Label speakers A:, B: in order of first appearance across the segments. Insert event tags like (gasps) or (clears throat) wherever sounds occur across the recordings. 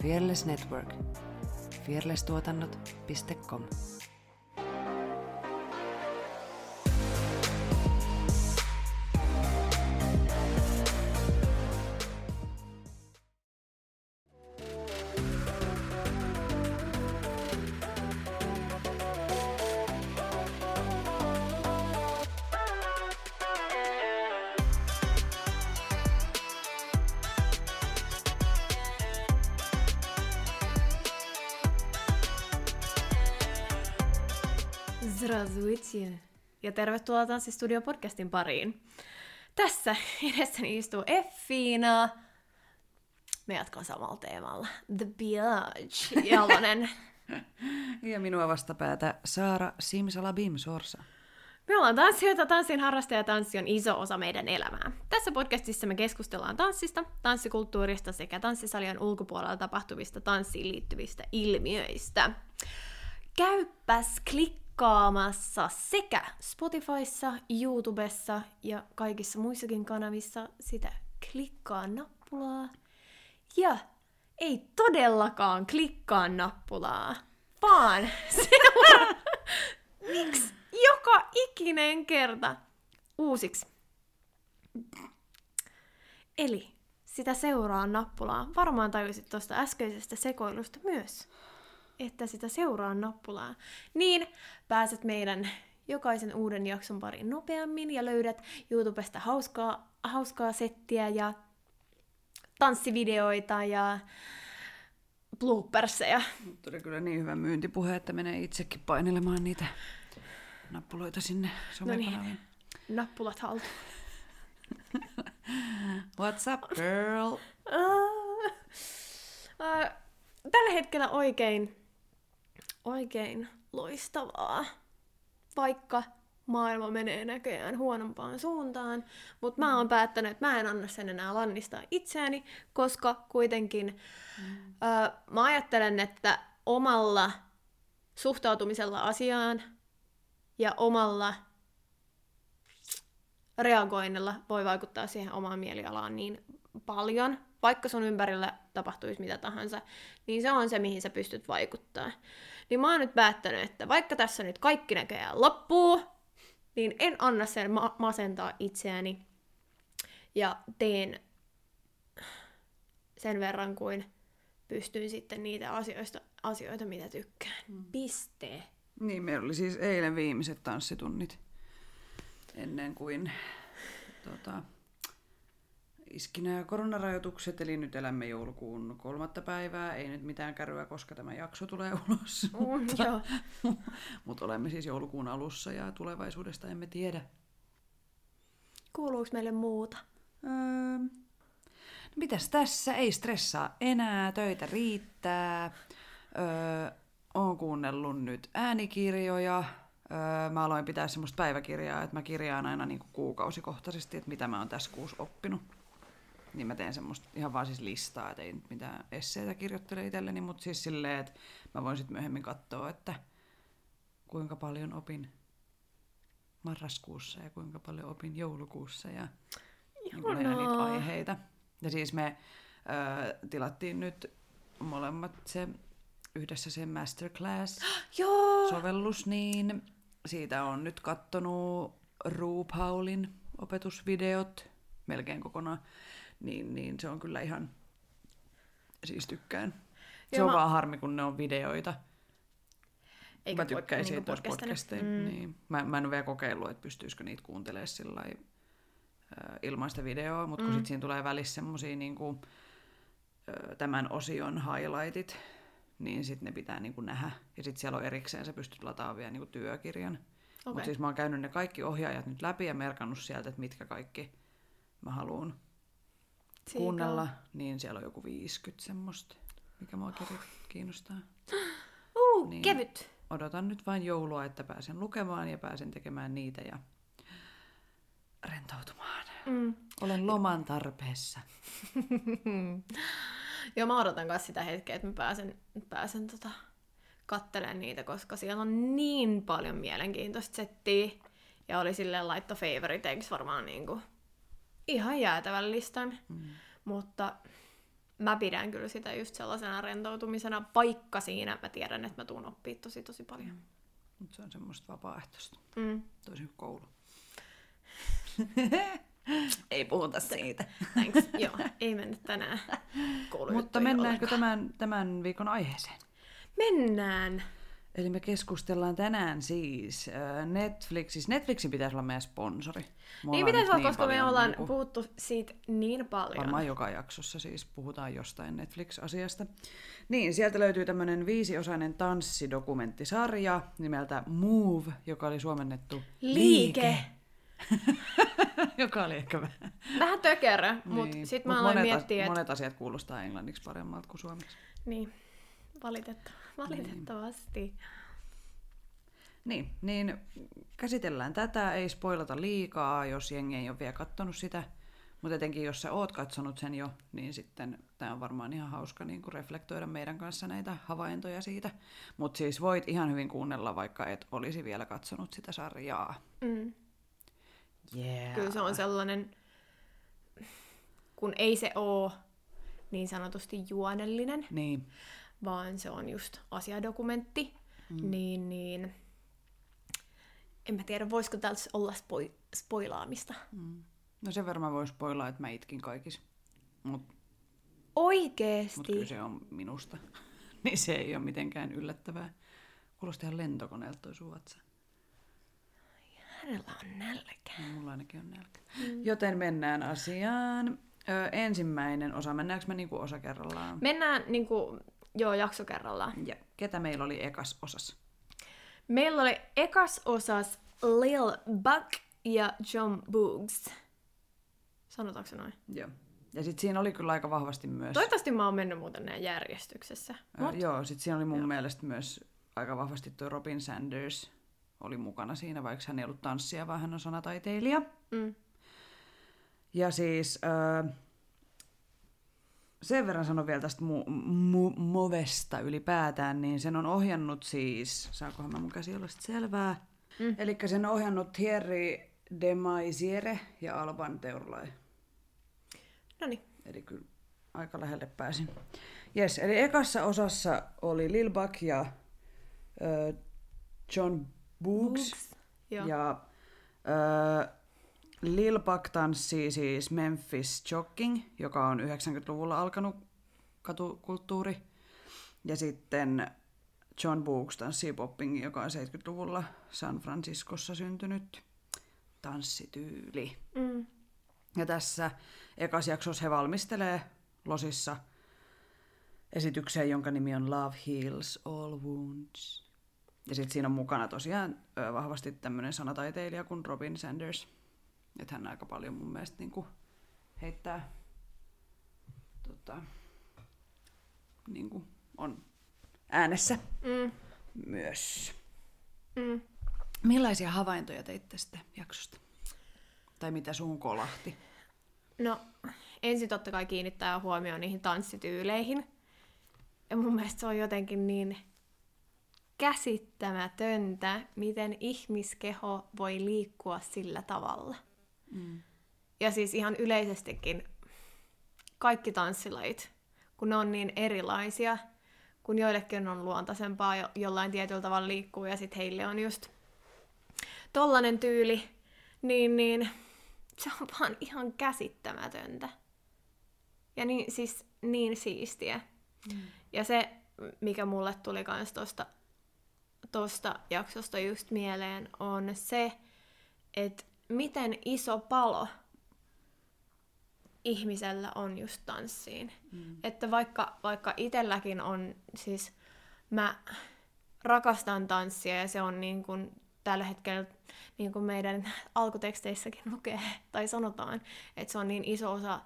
A: Fearless Network. fearlesstuotannot.com
B: tervetuloa Tanssistudio podcastin pariin. Tässä (laughs) edessäni istuu Effiina. Me jatkan samalla teemalla. The Biage Jalonen. (laughs)
A: ja minua vastapäätä Saara Simsalabim Sorsa.
B: Me ollaan tanssijoita, tanssin harrastaja ja tanssi on iso osa meidän elämää. Tässä podcastissa me keskustellaan tanssista, tanssikulttuurista sekä tanssisalien ulkopuolella tapahtuvista tanssiin liittyvistä ilmiöistä. Käyppäs klikkaamassa sekä Spotifyssa, YouTubessa ja kaikissa muissakin kanavissa sitä klikkaa nappulaa. Ja ei todellakaan klikkaa nappulaa, vaan (laughs) seuraa. Miksi joka ikinen kerta uusiksi? Eli sitä seuraa nappulaa. Varmaan tajusit tuosta äskeisestä sekoilusta myös että sitä seuraa nappulaa, niin pääset meidän jokaisen uuden jakson pariin nopeammin ja löydät YouTubesta hauskaa, hauskaa settiä ja tanssivideoita ja blooperseja.
A: Tuli kyllä niin hyvä myyntipuhe, että menee itsekin painelemaan niitä nappuloita sinne somekanaviin. No niin.
B: Nappulat haltuun. (laughs)
A: What's up, girl? Uh,
B: uh, tällä hetkellä oikein oikein loistavaa. Vaikka maailma menee näköjään huonompaan suuntaan, mutta mä oon päättänyt, että mä en anna sen enää lannistaa itseäni, koska kuitenkin mm. ö, mä ajattelen, että omalla suhtautumisella asiaan ja omalla reagoinnilla voi vaikuttaa siihen omaan mielialaan niin paljon, vaikka sun ympärillä tapahtuisi mitä tahansa, niin se on se, mihin sä pystyt vaikuttaa. Niin mä oon nyt päättänyt, että vaikka tässä nyt kaikki näköjään loppuu, niin en anna sen ma- masentaa itseäni. Ja teen sen verran kuin pystyn sitten niitä asioista, asioita, mitä tykkään. Mm. Piste.
A: Niin, meillä oli siis eilen viimeiset tanssitunnit ennen kuin tota, iski nämä koronarajoitukset, eli nyt elämme joulukuun kolmatta päivää. Ei nyt mitään kärryä, koska tämä jakso tulee (laughs) ulos.
B: Mm, mutta,
A: mutta olemme siis joulukuun alussa ja tulevaisuudesta emme tiedä.
B: Kuuluuko meille muuta?
A: Öö, no mitäs tässä? Ei stressaa enää, töitä riittää. Öö, Olen kuunnellut nyt äänikirjoja. Öö, mä aloin pitää semmoista päiväkirjaa, että mä kirjaan aina niin kuin kuukausikohtaisesti, että mitä mä oon tässä kuussa oppinut niin mä teen semmoista ihan vaan siis listaa, että ei nyt mitään esseitä kirjoittele itselleni, mutta siis silleen, että mä voin sitten myöhemmin katsoa, että kuinka paljon opin marraskuussa ja kuinka paljon opin joulukuussa ja niin niitä aiheita. Ja siis me ö, tilattiin nyt molemmat se yhdessä se masterclass-sovellus, (gasps) niin siitä on nyt kattonut RuPaulin opetusvideot melkein kokonaan niin, niin se on kyllä ihan, siis tykkään. Se on mä... vaan harmi, kun ne on videoita. Eikä mä tykkäisin, niin että podcasteja. Mm. Niin. Mä, mä en ole vielä kokeillut, että pystyisikö niitä kuuntelemaan sillä äh, ilman sitä videoa, mutta mm. kun sit siinä tulee välissä semmosia niin kuin, äh, tämän osion highlightit, niin sitten ne pitää niin kuin nähdä. Ja sitten siellä on erikseen, sä pystyt lataamaan vielä niin kuin työkirjan. Okay. Mutta siis mä oon käynyt ne kaikki ohjaajat nyt läpi ja merkannut sieltä, että mitkä kaikki mä haluan Siika. kuunnella, niin siellä on joku 50 semmoista, mikä mua kiinnostaa. (gasps)
B: Uh, niin kevyt.
A: Odotan nyt vain joulua, että pääsen lukemaan ja pääsen tekemään niitä ja rentoutumaan. Mm. Olen loman tarpeessa. (laughs)
B: Joo, mä odotan myös sitä hetkeä, että mä pääsen, pääsen tota, kattelemaan niitä, koska siellä on niin paljon mielenkiintoista settiä. Ja oli silleen laitto favoriteiksi varmaan niinku ihan jäätävän listan. Mm. Mutta mä pidän kyllä sitä just sellaisena rentoutumisena, vaikka siinä mä tiedän, että mä tuun oppia tosi tosi paljon. Mm.
A: Mutta se on semmoista vapaaehtoista,
B: Mm.
A: toisin kuin koulu. (laughs) Ei puhuta siitä.
B: Thanks. Joo, ei mennyt tänään
A: Mutta mennäänkö
B: ollenkaan.
A: tämän, tämän viikon aiheeseen?
B: Mennään.
A: Eli me keskustellaan tänään siis äh, Netflixis. Netflixin pitäisi olla meidän sponsori. Me
B: Niin pitäisi olla, koska me ollaan
A: niinku-
B: puhuttu siitä niin paljon.
A: Varmaan joka jaksossa siis puhutaan jostain Netflix-asiasta. Niin, sieltä löytyy tämmöinen viisiosainen tanssidokumenttisarja nimeltä Move, joka oli suomennettu
B: Liike. (laughs)
A: joka oli ehkä vähän.
B: Vähän tökerö, mutta
A: Niin.
B: sitten
A: Mut
B: mä aloin
A: monet,
B: miettiä, että...
A: monet asiat kuulostaa englanniksi paremmalta kuin suomeksi.
B: Niin, valitetta, (laughs) valitettavasti.
A: Niin, niin käsitellään tätä, ei spoilata liikaa, jos jengi ei ole vielä kattonut sitä. Mutta etenkin jos sä oot katsonut sen jo, niin sitten tämä on varmaan ihan hauska niin kuin reflektoida meidän kanssa näitä havaintoja siitä. Mutta siis voit ihan hyvin kuunnella, vaikka et olisi vielä katsonut sitä sarjaa.
B: Mm.
A: Yeah.
B: Kyllä se on sellainen, kun ei se oo niin sanotusti juonellinen,
A: Niin,
B: vaan se on just asiadokumentti, mm. niin, niin en mä tiedä, voisiko täältä olla spoi- spoilaamista.
A: no sen verran voi spoilaa, että mä itkin kaikissa. Mutta
B: Oikeesti?
A: mut kyllä se on minusta. (laughs) niin se ei ole mitenkään yllättävää. Kuulostaa ihan lentokoneelta toi sun vatsa.
B: Hänellä on nälkä.
A: No, mulla ainakin on nälkä. Mm. Joten mennään asiaan. Ö, ensimmäinen osa, mennäänkö me niinku osa kerrallaan?
B: Mennään niinku, joo, jakso kerrallaan.
A: Ja ketä meillä oli ekas osas?
B: Meillä oli ekas osas Lil Buck ja John Boogs. Sanotaanko se noin?
A: Joo. Ja sitten siinä oli kyllä aika vahvasti myös...
B: Toivottavasti mä oon mennyt muuten näin järjestyksessä. Mut,
A: joo, sitten siinä oli mun
B: Joo.
A: mielestä myös aika vahvasti tuo Robin Sanders oli mukana siinä, vaikka hän ei ollut tanssija, vaan hän on sanataiteilija.
B: mm,
A: Ja siis öö, sen verran sanon vielä tästä mu- mu- Movesta ylipäätään, niin sen on ohjannut siis, saakohan mä mun käsi olla selvää,
B: Mm.
A: eli sen on ohjannut Thierry de Maisiere ja Alban Teurlai.
B: no niin.
A: Eli kyllä aika lähelle pääsin. Yes, eli ekassa osassa oli Lil Buck ja ö, John Boogs.
B: Joo.
A: Ja ö, Lil Buck tanssii siis Memphis Jogging, joka on 90-luvulla alkanut katukulttuuri. Ja sitten John Boogs tanssii popping, joka on 70-luvulla San Franciscossa syntynyt tanssityyli.
B: Mm,
A: Ja tässä ekas jaksossa he valmistelee Losissa esitykseen, jonka nimi on Love Heals All Wounds. Ja sitten siinä on mukana tosiaan vahvasti tämmöinen sanataiteilija kuin Robin Sanders. Että hän aika paljon mun mielestä niinku heittää, tota, niinku on äänessä
B: mm,
A: myös.
B: mm.
A: Millaisia havaintoja teit tästä jaksosta? Tai mitä suun kolahti?
B: No, ensin totta kai kiinnittää huomioon niihin tanssityyleihin. Ja mun mielestä se on jotenkin niin käsittämätöntä, miten ihmiskeho voi liikkua sillä tavalla.
A: Mm.
B: Ja siis ihan yleisestikin kaikki tanssilajit, kun ne on niin erilaisia, kun joillekin on luontaisempaa jo, jollain tietyllä tavalla liikkuu ja sitten heille on just tollanen tyyli, niin, niin se on vaan ihan käsittämätöntä. Ja niin, siis niin siistiä.
A: Mm.
B: Ja se, mikä mulle tuli kans tosta, tosta jaksosta just mieleen, on se, että miten iso palo ihmisellä on just tanssiin.
A: Mm.
B: Että vaikka, vaikka itselläkin on, siis mä rakastan tanssia ja se on niin kuin tällä hetkellä niin kuin meidän (laughs) alkuteksteissäkin lukee tai sanotaan, että se on niin iso osa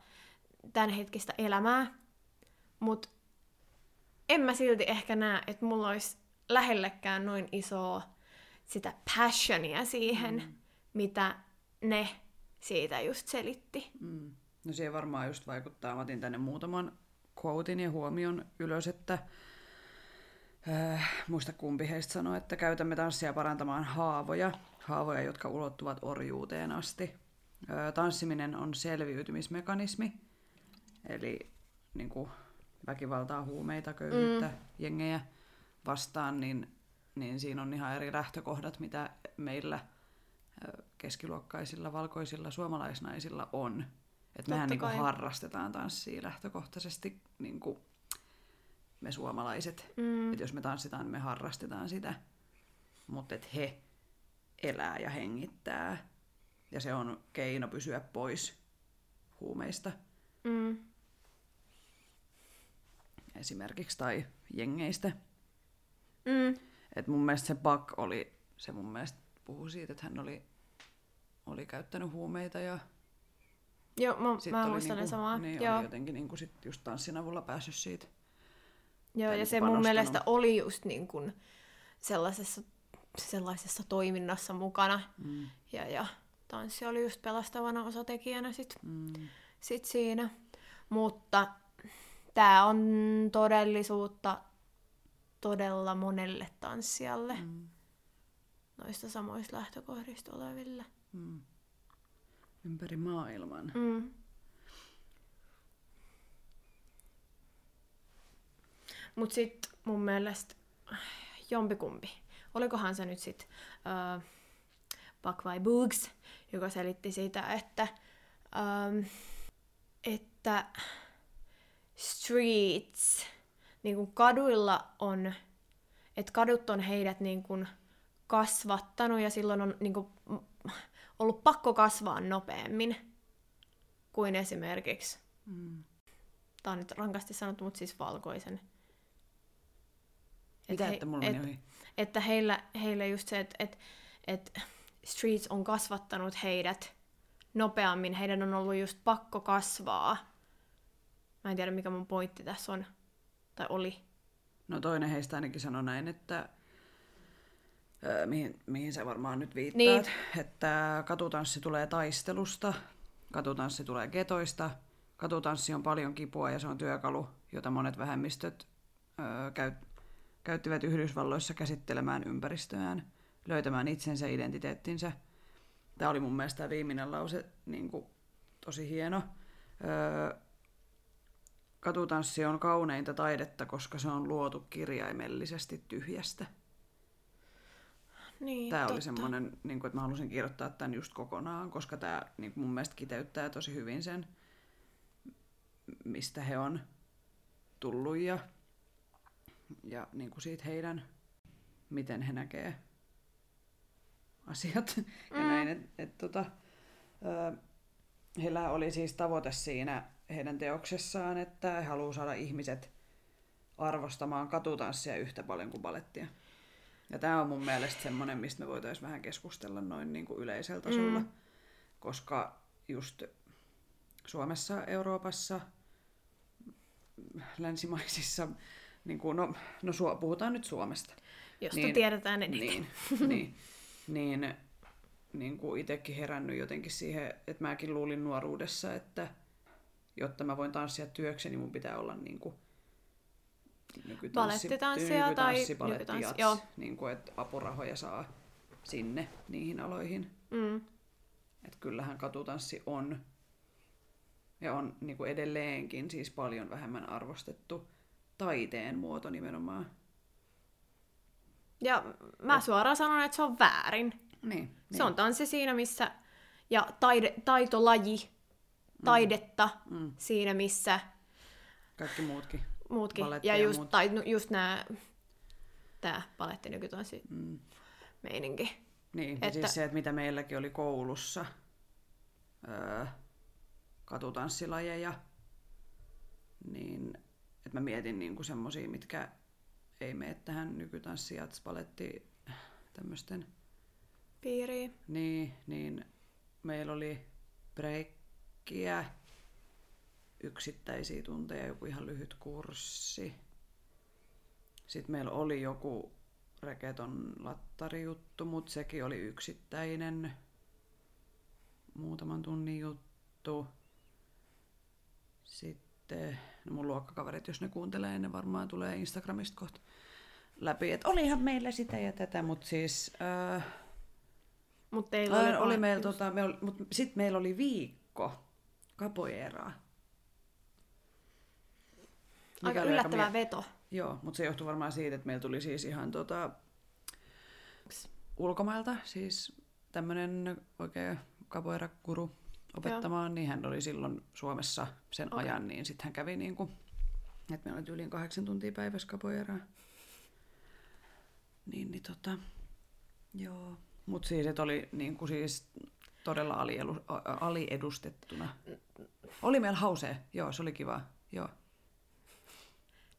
B: tämän hetkistä elämää, mutta en mä silti ehkä näe, että mulla olisi lähellekään noin isoa sitä passionia siihen, mm. mitä ne siitä just selitti.
A: Mm. No siihen varmaan just vaikuttaa. Mä otin tänne muutaman quotein ja huomion ylös, että äh, muista kumpi heistä sanoi, että käytämme tanssia parantamaan haavoja, haavoja, jotka ulottuvat orjuuteen asti. Äh, tanssiminen on selviytymismekanismi, eli niin kuin väkivaltaa, huumeita, köyhyyttä, mm. jengejä vastaan, niin, niin siinä on ihan eri lähtökohdat, mitä meillä ö, keskiluokkaisilla valkoisilla suomalaisnaisilla on. Että mehän niin harrastetaan tanssia lähtökohtaisesti niin kuin me suomalaiset.
B: Mm.
A: Että jos me tanssitaan, niin me harrastetaan sitä. Mutta että he elää ja hengittää. Ja se on keino pysyä pois huumeista
B: Mm.
A: esimerkiksi tai jengeistä.
B: Mm.
A: Et mun mielestä se Buck oli, se mun mielestä puhuu siitä, että hän oli, oli käyttänyt huumeita ja
B: Joo, mä,
A: sit
B: mä muistan
A: niinku,
B: samaa.
A: Niin,
B: Joo.
A: oli jotenkin niinku sit just tanssin avulla päässyt siitä.
B: Joo, ja
A: niinku
B: se mun mielestä oli just niin kuin sellaisessa, sellaisessa toiminnassa mukana.
A: Mm,
B: Ja, ja tanssi oli just pelastavana osatekijänä sit,
A: mm,
B: sit siinä. Mutta tämä on todellisuutta todella monelle tanssijalle
A: mm,
B: noista samoista lähtökohdista oleville.
A: Mm. Ympäri maailman.
B: Mm. Mut sit mun mielestä jompikumpi. Olikohan se nyt sit uh, Buck vai Boogs, joka selitti sitä, että, um, että streets, niin kuin kaduilla on, että kadut on heidät niin kuin kasvattanut ja silloin on niin kuin, ollut pakko kasvaa nopeammin kuin esimerkiksi,
A: Mm.
B: tämä on nyt rankasti sanottu, mutta siis valkoisen.
A: Mitä,
B: he-
A: että mulla
B: et,
A: ohi?
B: että heillä, heillä just se, että et, et Streets on kasvattanut heidät nopeammin, heidän on ollut just pakko kasvaa. Mä en tiedä, mikä mun pointti tässä on, tai oli.
A: No toinen heistä ainakin sanoi näin, että mihin, mihin sä varmaan nyt viittaat,
B: Niin.
A: että katutanssi tulee taistelusta, katutanssi tulee getoista, katutanssi on paljon kipua ja se on työkalu, jota monet vähemmistöt öö, käy, käyttivät Yhdysvalloissa käsittelemään ympäristöään, löytämään itsensä identiteettinsä. Tämä oli mun mielestä tämä viimeinen lause niin kuin, tosi hieno. Öö, Katutanssi on kauneinta taidetta, koska se on luotu kirjaimellisesti tyhjästä.
B: Niin,
A: Tämä
B: totta.
A: oli semmoinen, niin kuin, että mä halusin kirjoittaa tämän just kokonaan, koska tämä niin kuin mun mielestä kiteyttää tosi hyvin sen, mistä he on tullut ja, ja niin kuin siitä heidän, miten he näkee asiat. (laughs) Mm. Ja näin, et, et, tota, ö, heillä oli siis tavoite siinä heidän teoksessaan, että he haluaa saada ihmiset arvostamaan katutanssia yhtä paljon kuin balettia. Ja tämä on mun mielestä semmoinen, mistä me voitaisiin vähän keskustella noin niin kuin yleisellä tasolla, mm. koska just Suomessa, Euroopassa, länsimaisissa, niin kuin, no, no Su- puhutaan nyt Suomesta.
B: Josta
A: Niin,
B: tiedetään eniten.
A: Niin, (laughs) niin, niin, niin kuin itsekin herännyt jotenkin siihen, että mäkin luulin nuoruudessa, että jotta mä voin tanssia työkseni, mun pitää olla niin kuin nykytanssi,
B: Balettitanssija tai
A: nykytanssi, baletti,
B: nykytanssi,
A: jats,
B: joo.
A: niin kuin, että apurahoja saa sinne niihin aloihin.
B: Mm.
A: Että kyllähän katutanssi on ja on niin kuin edelleenkin siis paljon vähemmän arvostettu taiteen muoto nimenomaan.
B: Ja mä suoraan sanon, että se on väärin.
A: Niin,
B: Se on tanssi siinä, missä... Ja taide, taitolaji, taidetta
A: Mm.
B: siinä, missä
A: Kaikki muutkin.
B: Muutkin.
A: Baletti
B: ja
A: ja
B: just,
A: muut.
B: tai, nu- just nää... Tää paletti nykytanssi
A: Mm.
B: meininki.
A: Niin, että... Siis se, että mitä meilläkin oli koulussa, öö, katutanssilajeja, niin että mä mietin niinku semmosia, mitkä ei mene tähän nykytanssi, jats, paletti, tämmöisten,
B: Piiriin.
A: niin, niin meillä oli breikkiä, yksittäisiä tunteja, joku ihan lyhyt kurssi. Sitten meillä oli joku reketon lattarijuttu, mutta sekin oli yksittäinen muutaman tunnin juttu. Sitten, no mun luokkakaverit, jos ne kuuntelee, ne varmaan tulee Instagramista kohta läpi, että olihan meillä sitä ja tätä, mutta siis äh,
B: Mutta teillä
A: oli,
B: oli,
A: oli meillä,
B: just-
A: tota, me oli, mut sitten meillä oli viikko kapoeeraa.
B: Aika yllättävä
A: mie-
B: veto.
A: Joo, mutta se johtuu varmaan siitä, että meillä tuli siis ihan tota, ulkomailta, siis tämmöinen oikein capoeira-guru opettamaan, niin hän oli silloin Suomessa sen
B: Okei.
A: ajan, niin sitten hän kävi niin kuin, että meillä oli yli kahdeksan tuntia päivässä capoeiraa. Niin, niin tota, joo. Mutta siis, että oli niin kuin siis todella alielu, aliedustettuna. Oli meillä hausee, joo, se oli kiva, joo.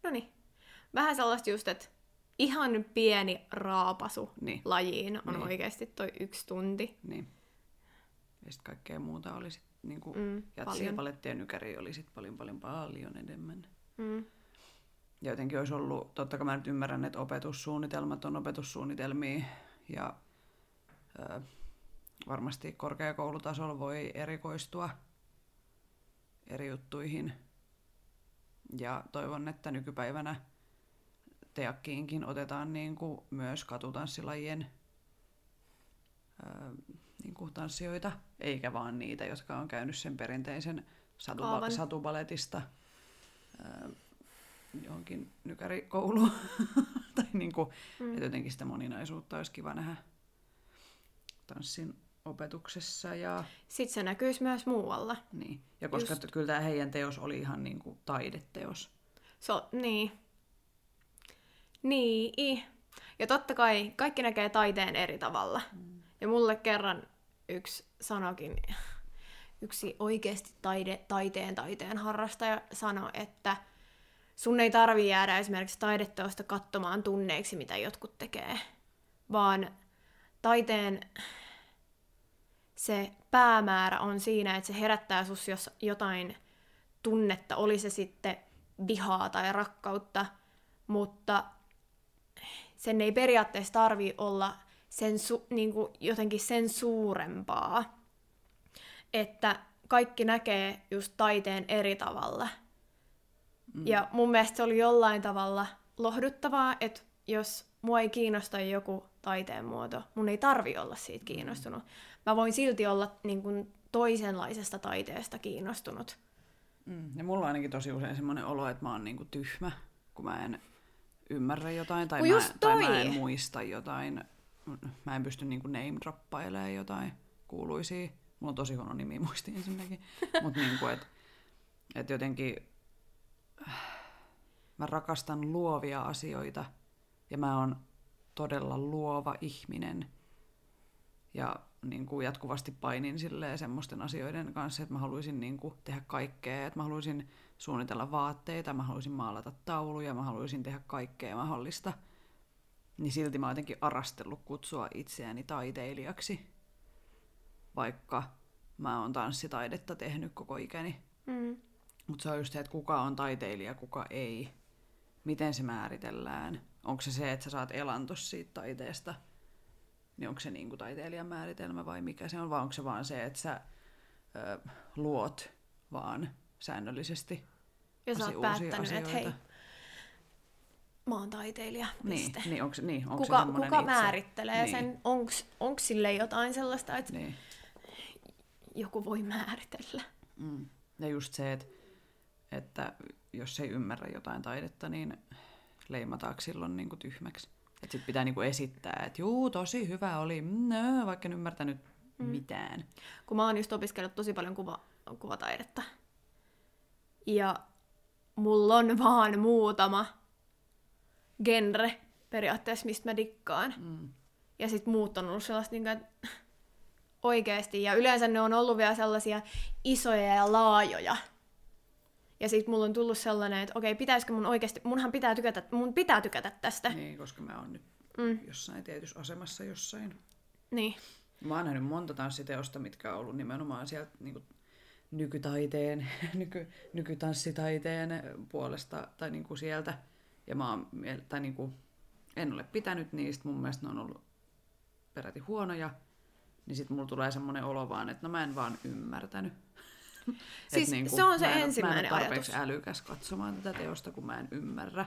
B: No niin. Vähän sellaista just, että ihan pieni raapasu
A: Niin.
B: lajiin on
A: Niin.
B: oikeasti toi yksi tunti.
A: Niin. Ja sitten kaikkea muuta oli sit niinku
B: Mm,
A: jatsia,
B: paljon.
A: paletti ja nykäri oli sit paljon paljon paljon enemmän.
B: Mm.
A: Ja jotenkin olisi ollut, totta kai mä nyt ymmärrän, että opetussuunnitelmat on opetussuunnitelmia ja ö, varmasti korkeakoulutasolla voi erikoistua eri juttuihin. Ja toivon, että nykypäivänä teakkiinkin otetaan niin kuin myös katutanssilajien ö, niin kuin tanssijoita, eikä vaan niitä, jotka on käynyt sen perinteisen satuba- satubaletista ö, johonkin nykärikouluun. (laughs) tai niin kuin,
B: Mm.
A: että jotenkin sitä moninaisuutta olisi kiva nähdä tanssin opetuksessa. Ja,
B: Sitten se näkyisi myös muualla.
A: niin. ja koska
B: Just.
A: Kyllä tämä heidän teos oli ihan niin kuin taideteos.
B: So, niin. Niin. Ja totta kai kaikki näkee taiteen eri tavalla. Mm. Ja mulle kerran yksi sanokin, yksi oikeasti taide, taiteen taiteen harrastaja sanoi, että sun ei tarvi jäädä esimerkiksi taideteosta katsomaan tunneiksi, mitä jotkut tekee, vaan taiteen se päämäärä on siinä, että se herättää sus jos jotain tunnetta, oli se sitten vihaa tai rakkautta, mutta sen ei periaatteessa tarvi olla sen su- niin kuin jotenkin sen suurempaa, että kaikki näkee just taiteen eri tavalla. Mm. Ja mun mielestä se oli jollain tavalla lohduttavaa, että jos mua ei kiinnosta joku taiteen muoto, mun ei tarvi olla siitä kiinnostunut. Mä voin silti olla niin kuin, toisenlaisesta taiteesta kiinnostunut.
A: Mm. Ja mulla on ainakin tosi usein semmoinen olo, että mä oon niinku tyhmä, kun mä en ymmärrä jotain tai, mä, tai mä en muista jotain. Mä en pysty niinku name droppailemaan jotain kuuluisia. Mulla on tosi huono nimi muisti ensinnäkin. (laughs) Mutta niinku, että et jotenkin mä rakastan luovia asioita ja mä oon todella luova ihminen. Ja niin kuin jatkuvasti painin silleen semmoisten asioiden kanssa, että mä haluaisin niin kuin tehdä kaikkea, että mä haluaisin suunnitella vaatteita, mä haluaisin maalata tauluja, mä haluaisin tehdä kaikkea mahdollista. Niin silti mä oon jotenkin arastellut kutsua itseäni taiteilijaksi, vaikka mä oon tanssitaidetta tehnyt koko ikäni.
B: Mm.
A: Mutta se on just se, että kuka on taiteilija, kuka ei. Miten se määritellään? Onko se se, että sä saat elantos siitä taiteesta? Niin onko se niinku taiteilijan määritelmä vai mikä se on? Vai onko se vaan se, että sä ö, luot vaan säännöllisesti
B: Ja sä oot päättänyt, että hei,
A: asioita?
B: mä oon taiteilija,
A: Niin,
B: piste.
A: niin, onko, se- niin, onko
B: kuka
A: se
B: kuka
A: itse?
B: määrittelee
A: niin,
B: sen? Onks, onks sille jotain sellaista, että
A: Niin.
B: joku voi määritellä?
A: Mm. Ja just se, että, että jos ei ymmärrä jotain taidetta, niin leimataanko silloin niin kuin tyhmäksi. Että sit pitää niin kuin esittää, että juu, tosi hyvä oli, no, vaikka en ymmärtänyt mm. mitään.
B: Kun mä oon just opiskellut tosi paljon kuva, kuvataidetta. Ja mulla on vaan muutama genre periaatteessa, mistä mä dikkaan.
A: Mm.
B: Ja sit muut on ollut sellaista, niin kuin, että (laughs) oikeesti. Ja yleensä ne on ollut vielä sellaisia isoja ja laajoja. Ja sit mulla on tullut sellainen, että okei, pitäisikö mun oikeasti, munhan pitää tykätä, mun pitää tykätä tästä.
A: Niin, koska mä oon nyt
B: Mm.
A: jossain tietyssä asemassa jossain.
B: Niin.
A: Mä oon nähnyt monta tanssiteosta, mitkä on ollut nimenomaan sieltä niin kuin nykytaiteen, (laughs) nyky, nykytanssitaiteen puolesta tai niin kuin sieltä. Ja mä oon, tai niin kuin, en ole pitänyt niistä, mun mielestä ne on ollut peräti huonoja. Niin sit mulla tulee semmoinen olo vaan, että no mä en vaan ymmärtänyt. (laughs)
B: Siis
A: niinku,
B: se on se
A: mä en,
B: ensimmäinen
A: Mä en ole tarpeeksi
B: ajatus.
A: älykäs katsomaan tätä teosta, kun mä en ymmärrä,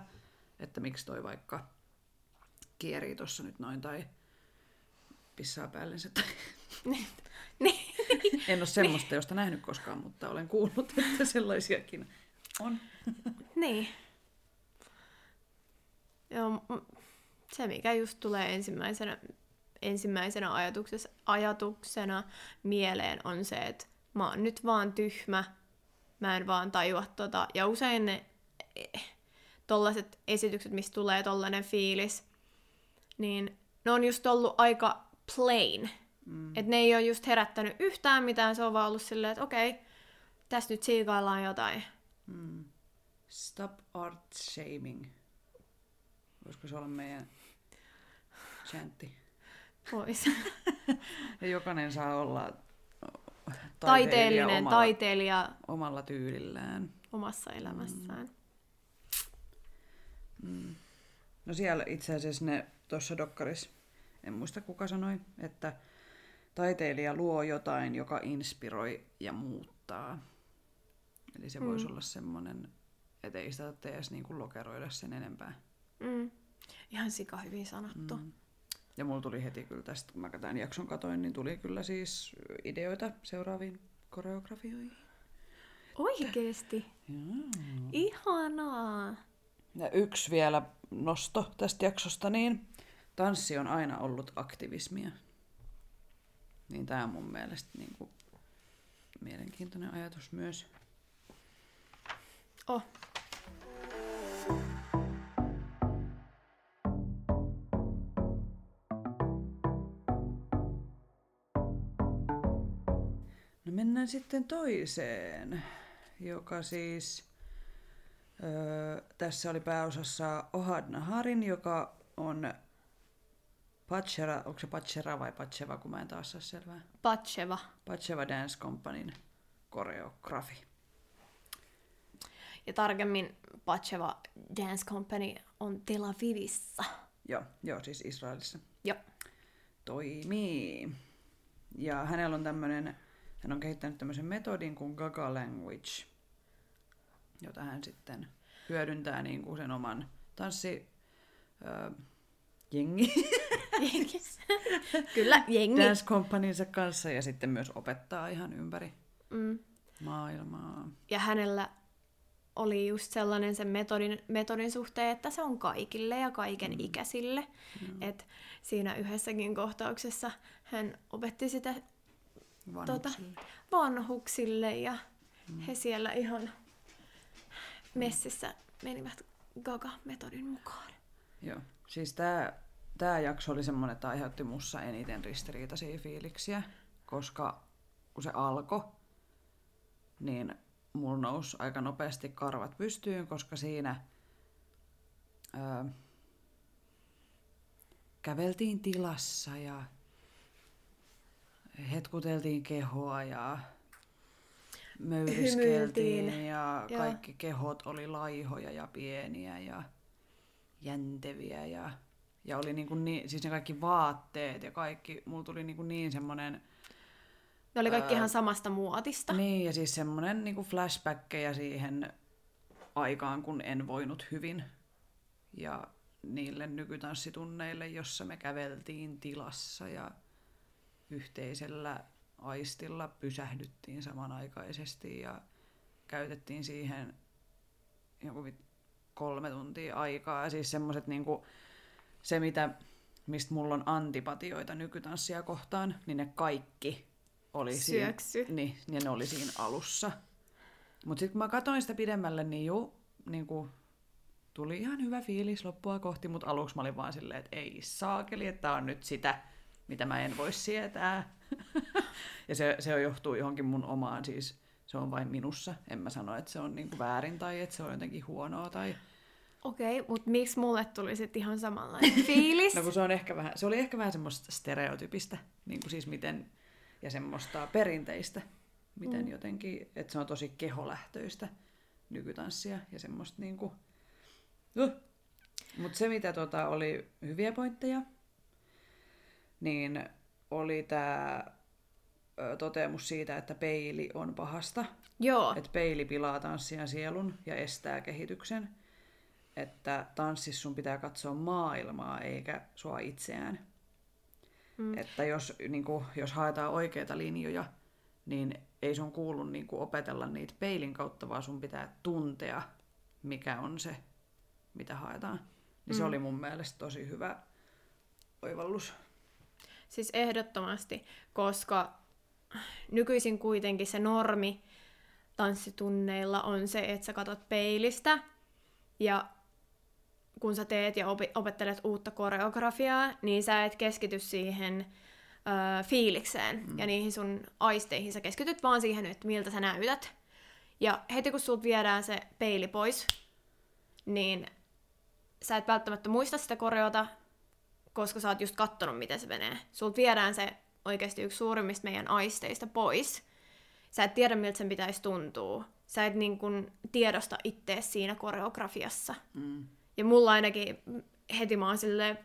A: että miksi toi vaikka kierii tossa nyt noin tai pissaa päällensä. Tai...
B: Niin. (laughs)
A: En ole semmoista teosta nähnyt koskaan, mutta olen kuullut, että sellaisiakin on.
B: Niin. Joo, se mikä just tulee ensimmäisenä, ensimmäisenä ajatuksessa, ajatuksena mieleen on se, että mä oon nyt vaan tyhmä, mä en vaan tajua tota. Ja usein ne eh, tollaset esitykset, mistä tulee tollanen fiilis, niin ne on just ollut aika plain. Mm. Että ne ei ole just herättänyt yhtään mitään, se on vaan ollut silleen, että okei, tässä nyt siikaillaan jotain.
A: Mm. Stop art shaming. Voisiko se olla meidän chantti?
B: Pois. (laughs)
A: Ja jokainen saa olla
B: Taiteellinen
A: omalla,
B: taiteilija
A: omalla tyylillään.
B: omassa elämässään.
A: Mm. No siellä itse asiassa ne tuossa dokkarissa, en muista kuka sanoi, että taiteilija luo jotain, joka inspiroi ja muuttaa. Eli se mm. voisi olla semmoinen, että ei sitä edes niinku lokeroida sen enempää.
B: Mm. Ihan sika hyvin sanottu.
A: Mm. Ja mulla tuli heti kyllä tästä, kun mä tämän jakson katoin, niin tuli kyllä siis ideoita seuraaviin koreografioihin.
B: Oikeesti?
A: Joo.
B: Ihanaa!
A: Ja yksi vielä nosto tästä jaksosta, niin tanssi on aina ollut aktivismia. Niin tämä on mun mielestä niin kuin, mielenkiintoinen ajatus myös.
B: Oh.
A: Mennään sitten toiseen, joka siis öö, tässä oli pääosassa Ohad Naharin, joka on Pachera, onko se Pachera vai Pacheva, kun mä en taas saa selvää.
B: Patcheva.
A: Pacheva Dance Companyn koreografi.
B: Ja tarkemmin Patcheva Dance Company on Tel Avivissa.
A: Joo, joo, siis Israelissa.
B: Joo.
A: Toimii. Ja hänellä on tämmöinen, hän on kehittänyt tämmöisen metodin kuin Gaga Language, jota hän sitten hyödyntää niin kuin sen oman tanssi... Öö, jengi,
B: Jengissä. (laughs) Kyllä, jengi.
A: dance companynsa kanssa ja sitten myös opettaa ihan ympäri
B: Mm.
A: maailmaa.
B: Ja hänellä oli just sellainen sen metodin, metodin suhteen, että se on kaikille ja kaiken mm. ikäisille. Mm. Et siinä yhdessäkin kohtauksessa hän opetti sitä tota,
A: Vanhuksille.
B: vanhuksille ja mm. he siellä ihan messissä menivät Gaga-metodin mukaan.
A: Joo. Siis tämä tää jakso oli semmoinen, että aiheutti mussa eniten ristiriitaisia fiiliksiä, koska kun se alkoi, niin mulla nousi aika nopeasti karvat pystyyn, koska siinä ää, käveltiin tilassa ja hetkuteltiin kehoa ja möyriskeltiin ja kaikki kehot oli laihoja ja pieniä ja jänteviä ja, ja oli niin kuin niin, siis ne kaikki vaatteet ja kaikki, mulla tuli niin, kuin niin semmoinen
B: Ne oli kaikki
A: Ää,
B: ihan samasta muotista.
A: niin, ja siis semmoinen niin flashbackkejä siihen aikaan, kun en voinut hyvin. Ja niille nykytanssitunneille, jossa me käveltiin tilassa ja yhteisellä aistilla pysähdyttiin samanaikaisesti ja käytettiin siihen joku kolme tuntia aikaa. Ja siis semmoiset niinku, se, mitä, mistä mulla on antipatioita nykytanssia kohtaan, niin ne kaikki oli
B: Syöksy.
A: Siinä, niin, ja ne oli siinä alussa. Mutta sitten kun mä katsoin sitä pidemmälle, niin juu, niin kuin, tuli ihan hyvä fiilis loppua kohti, mutta aluksi mä olin vaan silleen, että ei saakeli, että tää on nyt sitä, mitä mä en voi sietää. (laughs) ja se, se johtuu johonkin mun omaan, siis se on vain minussa. En mä sano, että se on niinku väärin tai että se on jotenkin huonoa tai...
B: Okei, okay, mutta miksi mulle tuli sitten ihan samanlainen (laughs) fiilis?
A: No kun se, on ehkä vähän, se oli ehkä vähän semmoista stereotypistä, niin kuin siis miten, ja semmoista perinteistä, miten mm. jotenkin, että se on tosi keholähtöistä nykytanssia ja semmoista niinku... Uh. Mutta se, mitä tota, oli hyviä pointteja, niin oli tämä toteamus siitä, että peili on pahasta.
B: Joo,
A: Että peili pilaa tanssijan sielun ja estää kehityksen. Että tanssissa sun pitää katsoa maailmaa eikä sua itseään. Mm. Että jos, niin kuin, jos haetaan oikeita linjoja, niin ei sun kuulu niin kuin, opetella niitä peilin kautta, vaan sun pitää tuntea, mikä on se, mitä haetaan. Niin mm. se oli mun mielestä tosi hyvä oivallus.
B: Siis ehdottomasti, koska nykyisin kuitenkin se normi tanssitunneilla on se, että sä katot peilistä ja kun sä teet ja opi- opettelet uutta koreografiaa, niin sä et keskity siihen ö, fiilikseen mm. ja niihin sun aisteihin. Sä keskityt vaan siihen, että miltä sä näytät. Ja heti kun sulta viedään se peili pois, niin sä et välttämättä muista sitä koreota, koska sä oot just kattonut, miten se menee. Sulta viedään se oikeasti yksi suurimmista meidän aisteista pois. Sä et tiedä, miltä sen pitäisi tuntua. Sä et niin kun tiedosta itse siinä koreografiassa.
A: Mm.
B: Ja mulla ainakin heti mä oon silleen,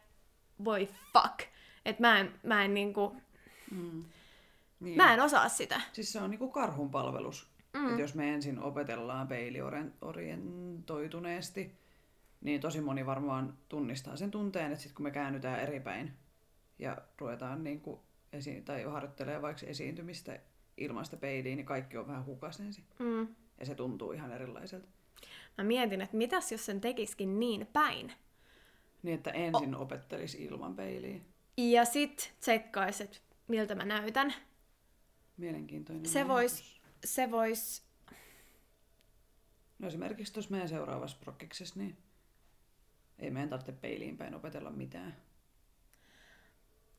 B: voi fuck. Että mä en, mä en niinku,
A: Mm. Niin.
B: mä en osaa sitä.
A: Siis se on niinku karhun palvelus.
B: Mm.
A: Mm. Et jos me ensin opetellaan peiliorientoituneesti, niin tosi moni varmaan tunnistaa sen tunteen, että sitten kun me käännytään eri päin ja ruvetaan niinku esi- tai harjoittelee vaikka esiintymistä ilman sitä peiliä, niin kaikki on vähän hukasensi.
B: Mm.
A: Ja se tuntuu ihan erilaiselta.
B: Mä mietin, että mitäs jos sen tekiskin niin päin.
A: Niin, että ensin oh. opettelisi ilman peiliä.
B: Ja sit tsekkais, että miltä mä näytän.
A: Mielenkiintoinen.
B: Se
A: ajatus.
B: vois, se vois,
A: No esimerkiksi tuossa meidän seuraavassa prokkiksessa, niin ei meidän tarvitse peiliin päin opetella mitään.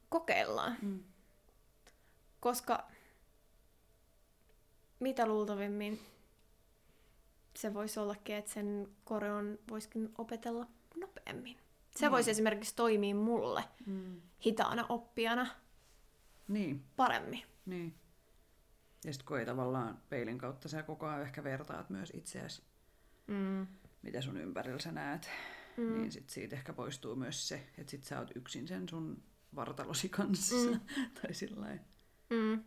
B: kokeillaan.
A: Mm.
B: Koska mitä luultavimmin se voisi ollakin, että sen koreon voisikin opetella nopeammin. Se
A: Mm.
B: voisi esimerkiksi toimia mulle
A: Mm.
B: hitaana oppijana
A: Niin,
B: paremmin.
A: niin. Ja sitten kun ei tavallaan peilin kautta sä koko ajan ehkä vertaat myös itseäsi,
B: Mm.
A: mitä sun ympärillä sä näet,
B: Mm.
A: niin sit siitä ehkä poistuu myös se, että sit sä oot yksin sen sun vartalosi kanssa.
B: Mm. (laughs)
A: Tai sillä
B: Mm.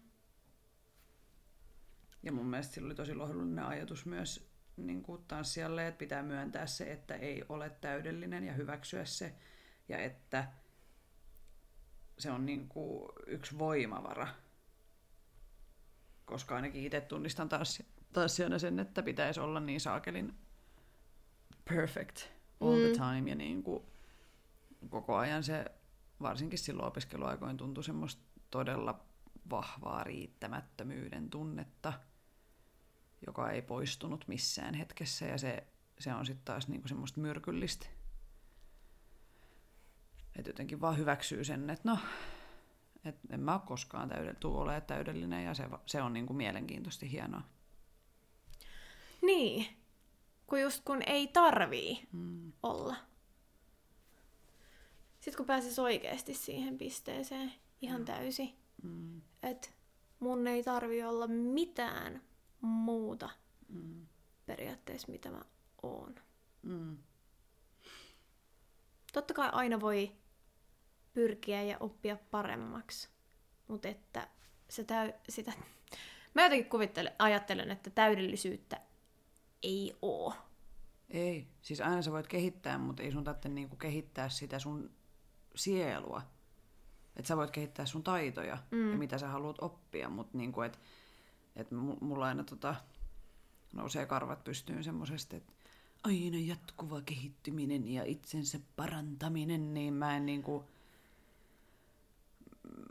A: Ja mun mielestä sillä oli tosi lohdullinen ajatus myös niin kuin tanssijalle, että pitää myöntää se, että ei ole täydellinen ja hyväksyä se. Ja että se on niin kuin yksi voimavara. Koska ainakin itse tunnistan taas, tanssijana sen, että pitäisi olla niin saakelin perfect all the
B: Mm.
A: time. Ja niin kuin koko ajan se, varsinkin silloin opiskeluaikoin, tuntui semmoista todella vahvaa riittämättömyyden tunnetta, joka ei poistunut missään hetkessä ja se, se on sitten taas niinku semmoista myrkyllistä. Että jotenkin vaan hyväksyy sen, että no, et en mä ole koskaan täydell- tuu ole täydellinen ja se, se on niinku mielenkiintoisesti hienoa.
B: Niin. Kun just kun ei tarvii
A: Mm.
B: olla. Sitten kun pääsis oikeasti siihen pisteeseen ihan täysin,
A: Mm.
B: että mun ei tarvi olla mitään muuta
A: Mm.
B: periaatteessa, mitä mä oon.
A: Mm.
B: Totta kai aina voi pyrkiä ja oppia paremmaksi, mutta että se täy- sitä... (laughs) Mä jotenkin kuvittelen, ajattelen, että täydellisyyttä ei oo.
A: Ei, siis aina sä voit kehittää, mutta ei sun tarvitse niinku kehittää sitä sun sielua. Että sä voit kehittää sun taitoja mm. ja mitä sä haluat oppia, mutta niinku, et, et mu- mulla aina tota, nousee karvat pystyyn semmosesta, että aina jatkuva kehittyminen ja itsensä parantaminen, niin mä en niinku,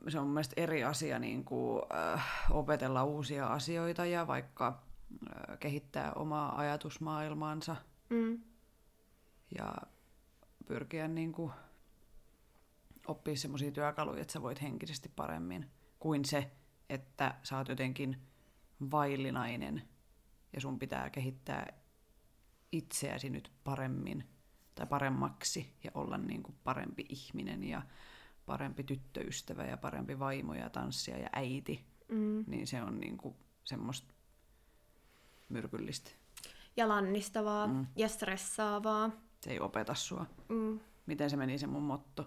A: se on mun mielestä eri asia niinku, äh, opetella uusia asioita ja vaikka kehittää omaa ajatusmaailmaansa
B: Mm.
A: ja pyrkiä niin kuin oppia semmoisia työkaluja, että sä voit henkisesti paremmin kuin se, että sä oot jotenkin vaillinainen ja sun pitää kehittää itseäsi nyt paremmin tai paremmaksi ja olla niin kuin parempi ihminen ja parempi tyttöystävä ja parempi vaimo ja tanssija ja äiti,
B: Mm.
A: niin se on niin kuin semmoista myrkyllistä.
B: Ja lannistavaa
A: Mm.
B: ja stressaavaa.
A: Se ei opeta sua.
B: Mm.
A: Miten se meni se mun motto?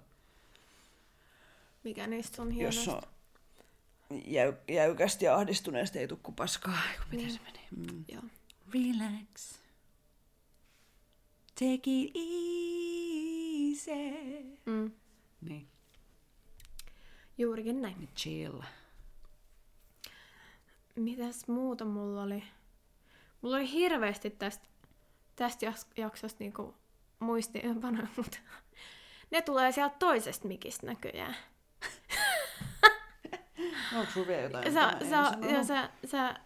B: Mikä niistä on
A: Jos
B: hienosta?
A: on jäy- jäykästi ja ahdistuneesti ei tule kuin paskaa. Miten se meni? Mm.
B: Joo.
A: Relax. Take it easy.
B: Mm.
A: Niin,
B: Juurikin näin.
A: niin chill.
B: Mitäs muuta mulla oli? Mulla oli hirveästi tästä, tästä jaksosta niinku muistiinpanoja, (laughs) mutta ne tulee sieltä toisesta mikistä näköjään.
A: Onko sulla vielä jotain?
B: Sä, sä, ja sä, sä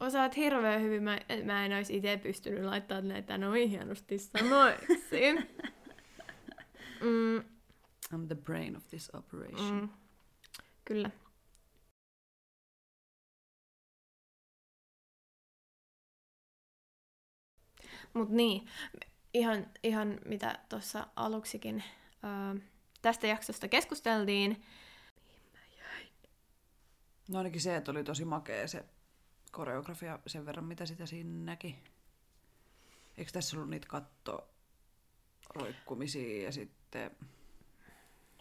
B: osaat hirveän hyvin, mä, mä en olisi itse pystynyt laittamaan näitä noin hienosti sanoiksi. (laughs) mm,
A: I'm the brain of this operation.
B: mm, kyllä. Mut niin, ihan, ihan mitä tuossa aluksikin ää, tästä jaksosta keskusteltiin,
A: No ainakin se, että oli tosi makea se koreografia sen verran, mitä sitä siinä näki. Eikö tässä ollut niitä kattoroikkumisia ja sitten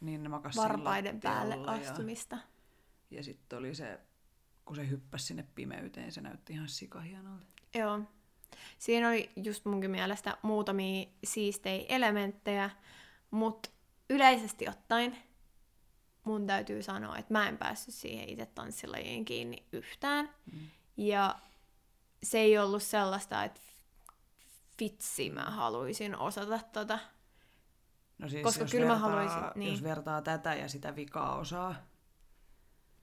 A: niin ne
B: varpaiden päälle
A: lattialla
B: astumista.
A: Ja, ja sitten oli se, kun se hyppäsi sinne pimeyteen, se näytti ihan sikahienolta.
B: Joo. Siinä oli just munkin mielestä muutamia siistejä elementtejä, mutta yleisesti ottaen mun täytyy sanoa, että mä en päässyt siihen itse tanssilajiin kiinni yhtään.
A: Mm.
B: Ja se ei ollut sellaista, että vitsi mä haluaisin osata tota.
A: No siis
B: Koska
A: jos
B: kyllä mä
A: vertaa,
B: haluaisin, niin.
A: Jos vertaa tätä ja sitä vikaa osaa,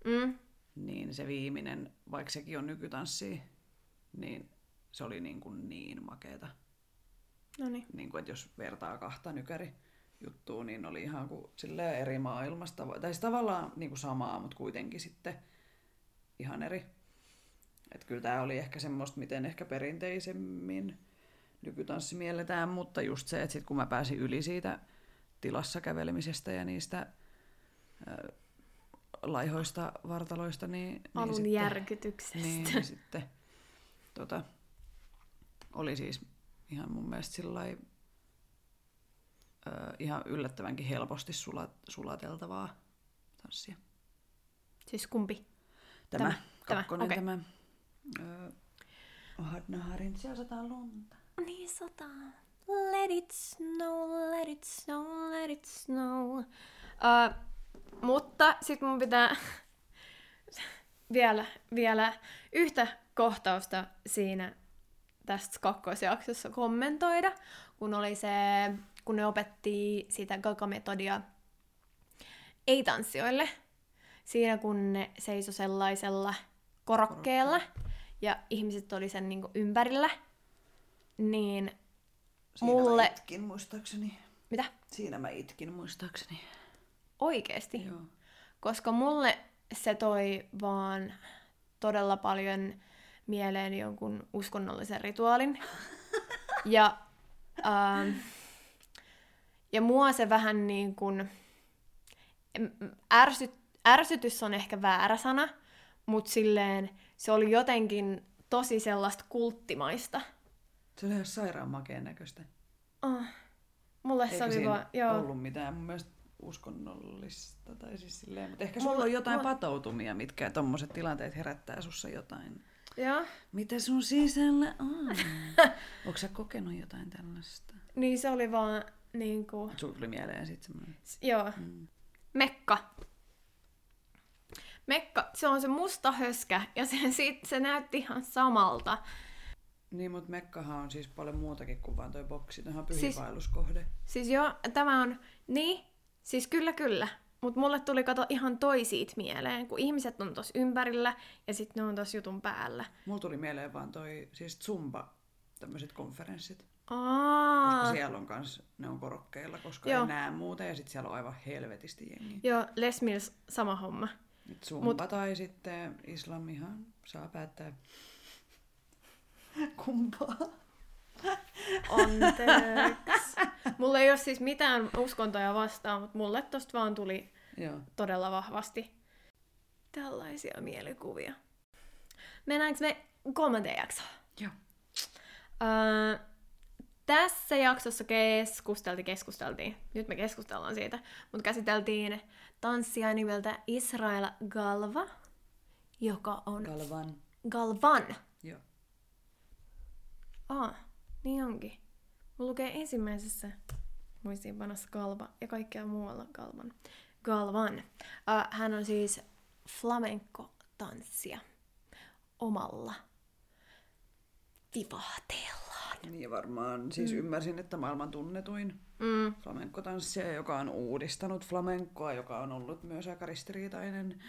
B: Mm,
A: niin se viimeinen, vaikka sekin on nykytanssia, niin se oli niin, kuin niin makeeta.
B: no niin.
A: Niin kuin, että jos vertaa kahta nykäri juttua, niin oli ihan kuin silleen eri maailmasta. Tai siis tavallaan niin kuin samaa, mutta kuitenkin sitten ihan eri. Että kyllä tämä oli ehkä semmoista, miten ehkä perinteisemmin nykytanssi mielletään, mutta just se, että sit kun mä pääsin yli siitä tilassa kävelemisestä ja niistä laihoista vartaloista, niin,
B: Alun
A: niin sitten,
B: järkytyksestä.
A: niin, niin sitten tota, oli siis ihan mun mielestä sillai, ö, ihan yllättävänkin helposti sulat, sulateltavaa tanssia.
B: Siis kumpi?
A: Tämä,
B: Tämä,
A: kakkonen,
B: okei.
A: tämä ö, Hadnaharin, siellä sataa lunta.
B: Niin sata. Let it snow, let it snow, let it snow. Uh, mutta sit mun pitää (laughs) vielä, vielä yhtä kohtausta siinä tästä kakkosjaksossa kommentoida, kun oli se, kun ne opetti sitä Gaga-metodia ei-tanssijoille. Siinä kun ne seisoi sellaisella korokkeella ja ihmiset oli sen niinku ympärillä, niin
A: Siinä
B: Mulle-
A: mä itkin muistaakseni.
B: mitä?
A: Siinä mä itkin muistaakseni.
B: Oikeesti.
A: Joo.
B: Koska mulle se toi vaan todella paljon mieleen jonkun uskonnollisen rituaalin. (laughs) Ja, ähm, ja mua se vähän niin kuin... Ärsyt, ärsytys on ehkä väärä sana, mutta silleen se oli jotenkin tosi sellaista kulttimaista.
A: Se oli ihan sairaan makeen näköistä.
B: Oh. Mulle se
A: Eikä
B: oli
A: siinä
B: vaan... Joo.
A: ollut mitään mun mielestä uskonnollista. Tai siis silleen, mutta ehkä
B: Mulla-
A: sulla on jotain
B: mulla-
A: patoutumia, mitkä tommoset tilanteet herättää sussa jotain.
B: Joo.
A: Mitä sun sisällä on? (laughs) Onko sä kokenut jotain tällaista?
B: Niin se oli vaan niin kuin...
A: Sulla tuli mieleen sit semmoinen.
B: Joo.
A: Mm.
B: Mekka. Mekka, se on se musta höskä ja se, (laughs) sit, se näytti ihan samalta.
A: Niin, mutta Mekkahan on siis paljon muutakin kuin vaan toi boksi. Tämä on
B: Siis-
A: pyhiinvaelluskohde.
B: Siis joo, tämä on, niin, siis kyllä kyllä. Mutta mulle tuli kato ihan toisiit mieleen, kun ihmiset on tossa ympärillä ja sitten ne on tossa jutun päällä.
A: Mulla tuli mieleen vaan toi siis Zumba, tämmöiset konferenssit. Koska
B: Aa,
A: siellä on kans, ne on korokkeilla, koska
B: Joo.
A: ei näe muuta ja sitten siellä on aivan helvetisti jengiä.
B: joo, Les Mills sama homma.
A: Nyt Zumba
B: Mut-
A: tai sitten islam ihan saa päättää kumpaa. (laughs)
B: Anteeksi. Mulla ei ole siis mitään uskontoja vastaan, mutta mulle tosta vaan tuli
A: Joo.
B: todella vahvasti tällaisia mielikuvia. Mennäänkö me kolmanteen jaksoon?
A: Joo.
B: Öö, tässä jaksossa keskusteltiin, keskusteltiin, nyt me keskustellaan siitä, mutta käsiteltiin tanssia nimeltä Israel Galva, joka on
A: Galvan.
B: Galvan.
A: Joo.
B: Aa, niin onkin. Mulla lukee ensimmäisessä muistiinpanossa Galva ja kaikkea muualla Galvan. Galvan. Uh, hän on siis flamenco-tanssija omalla vivahteellaan.
A: Niin varmaan, siis mm. ymmärsin, että maailman tunnetuin
B: Mm.
A: flamenco-tanssija, joka on uudistanut flamencoa, joka on ollut myös aika ristiriitainen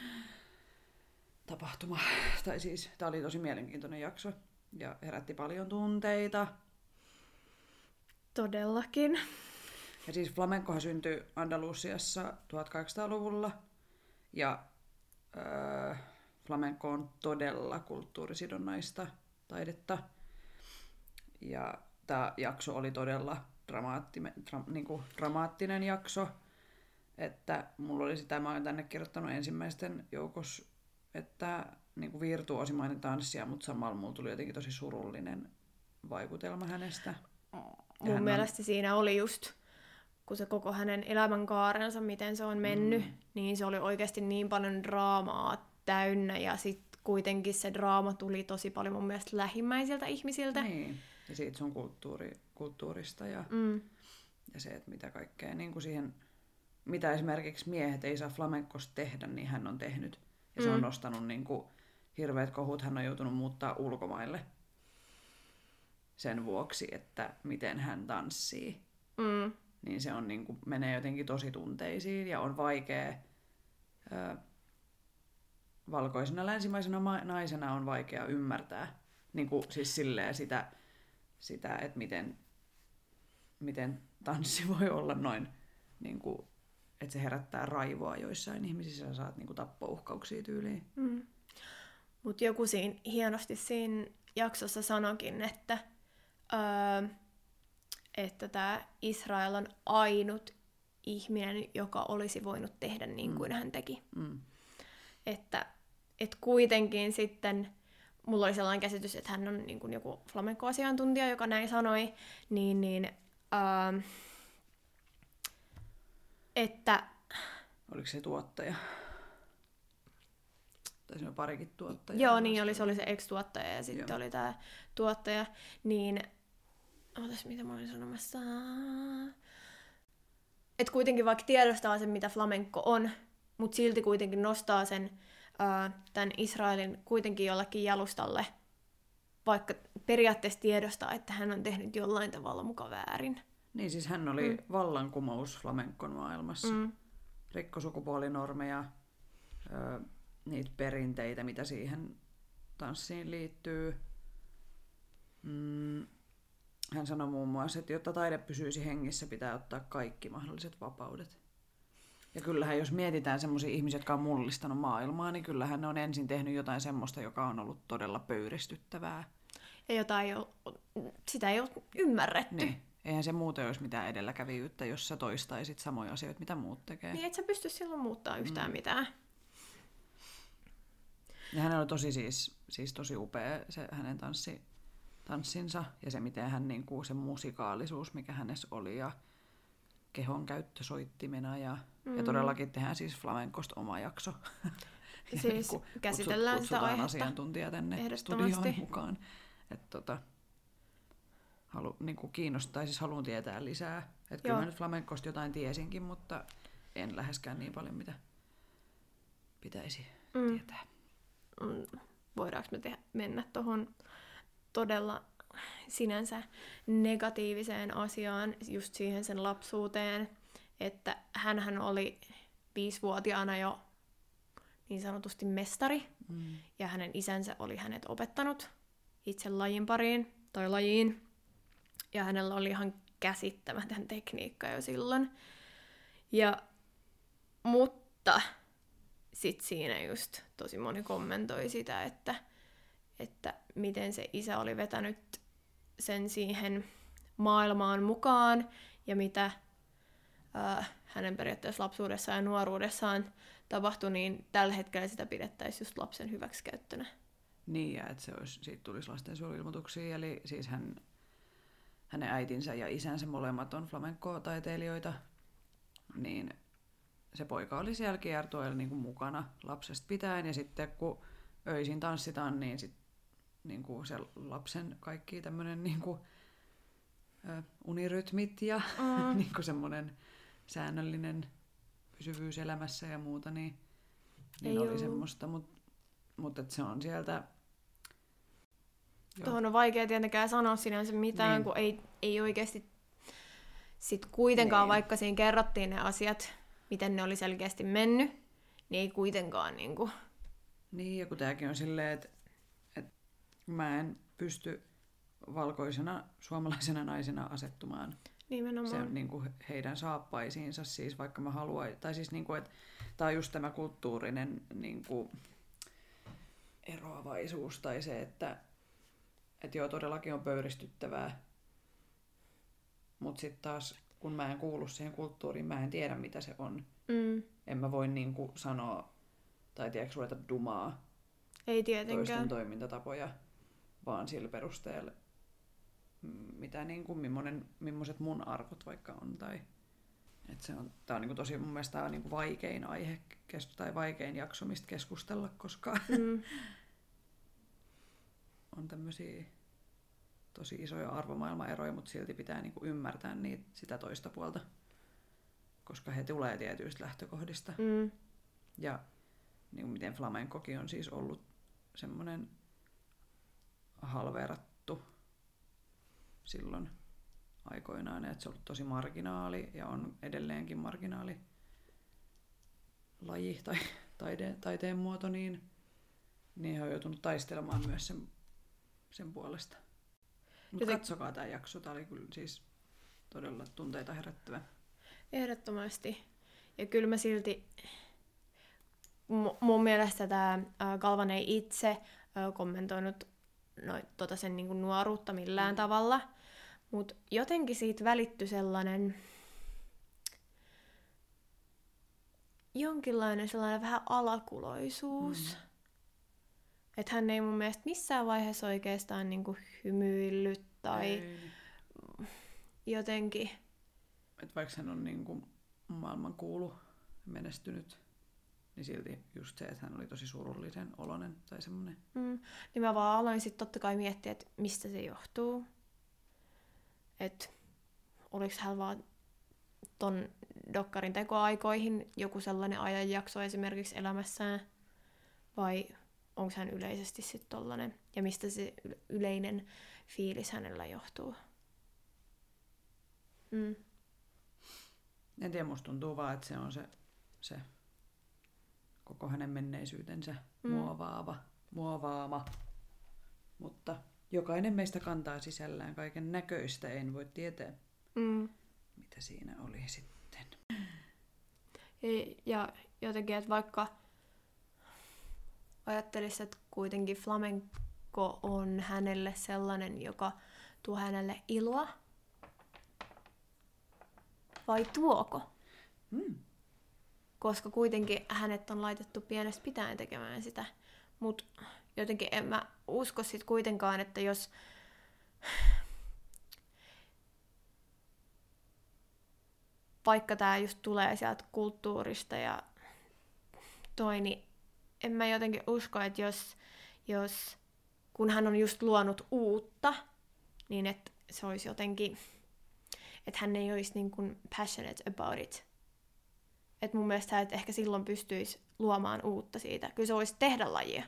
A: tapahtuma. Tai siis, tämä oli tosi mielenkiintoinen jakso ja herätti paljon tunteita.
B: Todellakin.
A: Ja siis flamencohan syntyi Andalusiassa 1800-luvulla ja öö, flamenco on todella kulttuurisidonnaista taidetta. Ja tämä jakso oli todella dramaattinen, dra, niin kuin dramaattinen jakso. Että mulla oli sitä, mä oon tänne kirjoittanut ensimmäisten joukossa, että niin kuin virtuosimainen tanssija, mutta samalla mulla tuli jotenkin tosi surullinen vaikutelma hänestä.
B: Mun
A: hän
B: mielestä siinä oli just, kun se koko hänen elämänkaarensa, miten se on mennyt, mm. niin se oli oikeasti niin paljon draamaa täynnä ja sitten kuitenkin se draama tuli tosi paljon mun mielestä lähimmäisiltä ihmisiltä.
A: Niin, ja siitä sun kulttuuri, kulttuurista ja,
B: Mm.
A: ja se, että mitä kaikkea niin kuin siihen, mitä esimerkiksi miehet ei saa flamenkosta tehdä, niin hän on tehnyt. Ja se on
B: Mm.
A: nostanut niin kuin, hirveät kohut, hän on joutunut muuttaa ulkomaille sen vuoksi, että miten hän tanssii.
B: Mm.
A: Niin se on niin kuin, menee jotenkin tosi tunteisiin ja on vaikea, ö, valkoisena länsimaisena ma- naisena on vaikea ymmärtää niin kuin, siis silleen sitä, sitä, että miten, miten tanssi voi olla noin, niin kuin, että se herättää raivoa joissain ihmisissä ja saat niin kuin, tappouhkauksia tyyliin.
B: Mm. Mutta joku siinä hienosti siinä jaksossa sanokin, että, öö, että tämä Israel on ainut ihminen, joka olisi voinut tehdä niin kuin hän teki.
A: Mm.
B: Että et kuitenkin sitten, mulla oli sellainen käsitys, että hän on niin kuin joku flamenco-asiantuntija, joka näin sanoi, niin, niin öö, että
A: Oliko se tuottaja? Tai siinä on parikin tuottajaa.
B: Joo, niin oli, se oli se ex-tuottaja ja sitten
A: Joo.
B: oli tämä tuottaja. Niin, ootas, mitä mä olin sanomassa? Et kuitenkin vaikka tiedostaa sen, mitä flamenco on, mutta silti kuitenkin nostaa sen ää, tämän Israelin kuitenkin jollekin jalustalle, vaikka periaatteessa tiedostaa, että hän on tehnyt jollain tavalla muka väärin.
A: Niin, siis hän oli mm. vallankumous flamenkon maailmassa. Mm.
B: Mm.
A: Rikko sukupuolinormeja, ö, niitä perinteitä, mitä siihen tanssiin liittyy. Mm. Hän sanoi muun muassa, että jotta taide pysyisi hengissä, pitää ottaa kaikki mahdolliset vapaudet. Ja kyllähän jos mietitään semmoisia ihmisiä, jotka on mullistanut maailmaa, niin kyllähän ne on ensin tehnyt jotain semmoista, joka on ollut todella pöyristyttävää.
B: Ja jotain ei ole, sitä ei ole ymmärretty.
A: Niin. Eihän se muuten olisi mitään edelläkävijyyttä, jos sä toistaisit samoja asioita, mitä muut tekee.
B: Niin et sä pysty silloin muuttaa yhtään mm. mitään.
A: Ja hänellä oli tosi siis, siis tosi upea se hänen tanssi, tanssinsa ja se, miten hän niin kuin, se musikaalisuus, mikä hänessä oli ja kehon käyttö soittimena ja, mm. ja todellakin tehdään siis flamenkosta oma jakso. (laughs) Ja
B: Siis
A: niinku
B: käsitellään
A: kutsut-
B: sitä
A: kutsutaan
B: aihetta.
A: asiantuntija tänne studioon mukaan. Et tota, halu, niin kuin kiinnostaa, siis haluan tietää lisää. Et kyllä mä nyt flamenkosta jotain tiesinkin, mutta en läheskään niin paljon, mitä pitäisi
B: Mm.
A: tietää.
B: Mm, voidaanko me tehdä, mennä tuohon todella sinänsä negatiiviseen asiaan, just siihen sen lapsuuteen, että hän oli viisivuotiaana jo niin sanotusti mestari,
A: Mm.
B: ja hänen isänsä oli hänet opettanut itse lajin pariin tai lajiin, ja hänellä oli ihan käsittämätön tekniikka jo silloin. Ja, mutta sitten siinä just tosi moni kommentoi sitä, että, että miten se isä oli vetänyt sen siihen maailmaan mukaan ja mitä ää, hänen periaatteessa lapsuudessaan ja nuoruudessaan tapahtui, niin tällä hetkellä sitä pidettäisiin just lapsen hyväksikäyttönä.
A: Niin, ja että se olisi, siitä tulisi lastensuojeluilmoituksia, eli siis hän, hänen äitinsä ja isänsä molemmat on flamenco-taiteilijoita, niin se poika oli siellä kiertueella niin mukana lapsesta pitäen, ja sitten kun öisin tanssitaan, niin, sit, niin kuin se lapsen kaikki tämmöinen niin kuin, ö, unirytmit ja
B: Mm. (laughs)
A: niin kuin semmoinen säännöllinen pysyvyys elämässä ja muuta, niin, niin
B: Ei
A: oli semmoista, mutta mutta se on sieltä Joo.
B: Tuohon on vaikea tietenkään sanoa sinänsä mitään,
A: Niin.
B: kun ei, ei oikeasti sit kuitenkaan,
A: Niin.
B: vaikka siinä kerrottiin ne asiat, miten ne oli selkeästi mennyt, niin ei kuitenkaan niinku...
A: Niin, ja kun tämäkin on silleen, että, että mä en pysty valkoisena suomalaisena naisena asettumaan
B: Nimenomaan.
A: sen, niin kuin heidän saappaisiinsa, siis vaikka mä haluan, tai siis niin kuin, että tämä on just tämä kulttuurinen niin kuin, eroavaisuus, tai se, että, että joo, todellakin on pöyristyttävää, mutta sitten taas, kun mä en kuulu siihen kulttuuriin, mä en tiedä, mitä se on.
B: Mm,
A: En mä voi niin kuin, sanoa, tai tiedätkö, ruveta dumaa
B: ei
A: toisten
B: tietenkään.
A: toimintatapoja, vaan sillä perusteella, mitä niin kuin, millainen, millaiset mun arvot vaikka on. Tai, et se on, tää on niin kuin tosi mun mielestä tää on niin kuin vaikein aihe kes- tai vaikein jakso, mistä keskustella, koska
B: Mm, (laughs)
A: on tämmöisiä tosi isoja arvomaailmaeroja, mutta silti pitää niin kuin ymmärtää niitä, sitä toista puolta, koska he tulee tietyistä lähtökohdista.
B: mm,
A: Ja niin kuin miten flamenkokin on siis ollut semmoinen halverattu silloin aikoinaan, että se on ollut tosi marginaali ja on edelleenkin marginaali laji tai (laughs) taide, taiteen muoto, niin, niin he on joutunut taistelemaan myös sen, sen puolesta. Mutta
B: Joten-
A: katsokaa tämä jakso, tämä oli kyllä siis todella tunteita herättävä.
B: ehdottomasti. Ja kyllä mä silti... mu- Mun mielestä tämä Kalvan ei itse kommentoinut noit, tota sen niinku nuoruutta millään
A: Mm.
B: tavalla, mutta jotenkin siitä välittyi sellainen jonkinlainen sellainen vähän alakuloisuus.
A: Mm.
B: Että hän ei mun mielestä missään vaiheessa oikeastaan niinku hymyillyt tai
A: Ei.
B: jotenkin...
A: että vaikka hän on niin kuin maailman kuulu menestynyt, niin silti just se, että hän oli tosi surullisen oloinen tai semmoinen.
B: Mm, niin mä vaan aloin sitten totta kai miettiä, että mistä se johtuu. Että oliko hän vaan ton dokkarin tekoaikoihin joku sellainen ajanjakso esimerkiksi elämässään, vai onko hän yleisesti sitten tollanen, ja mistä se yle- yleinen fiilis hänellä johtuu. Mm.
A: En tiedä, musta tuntuu vaan, että se on se, se koko hänen menneisyytensä
B: Mm.
A: muovaava, muovaama. Mutta jokainen meistä kantaa sisällään kaiken näköistä, en voi tietää,
B: Mm.
A: mitä siinä oli sitten.
B: Ja- Ja jotenkin, että vaikka ajattelisi, että kuitenkin flamenco on hänelle sellainen, joka tuo hänelle iloa, vai tuoko?
A: Mm.
B: Koska kuitenkin hänet on laitettu pienestä pitäen tekemään sitä. Mutta jotenkin en mä usko sit kuitenkaan, että jos vaikka tämä just tulee sieltä kulttuurista ja toi, niin en mä jotenkin usko, että jos, jos kun hän on just luonut uutta, niin että se olisi jotenkin, että hän ei olisi niin kuin passionate about it. Että mun mielestä et ehkä silloin pystyisi luomaan uutta siitä. Kyllä se voisi tehdä lajia,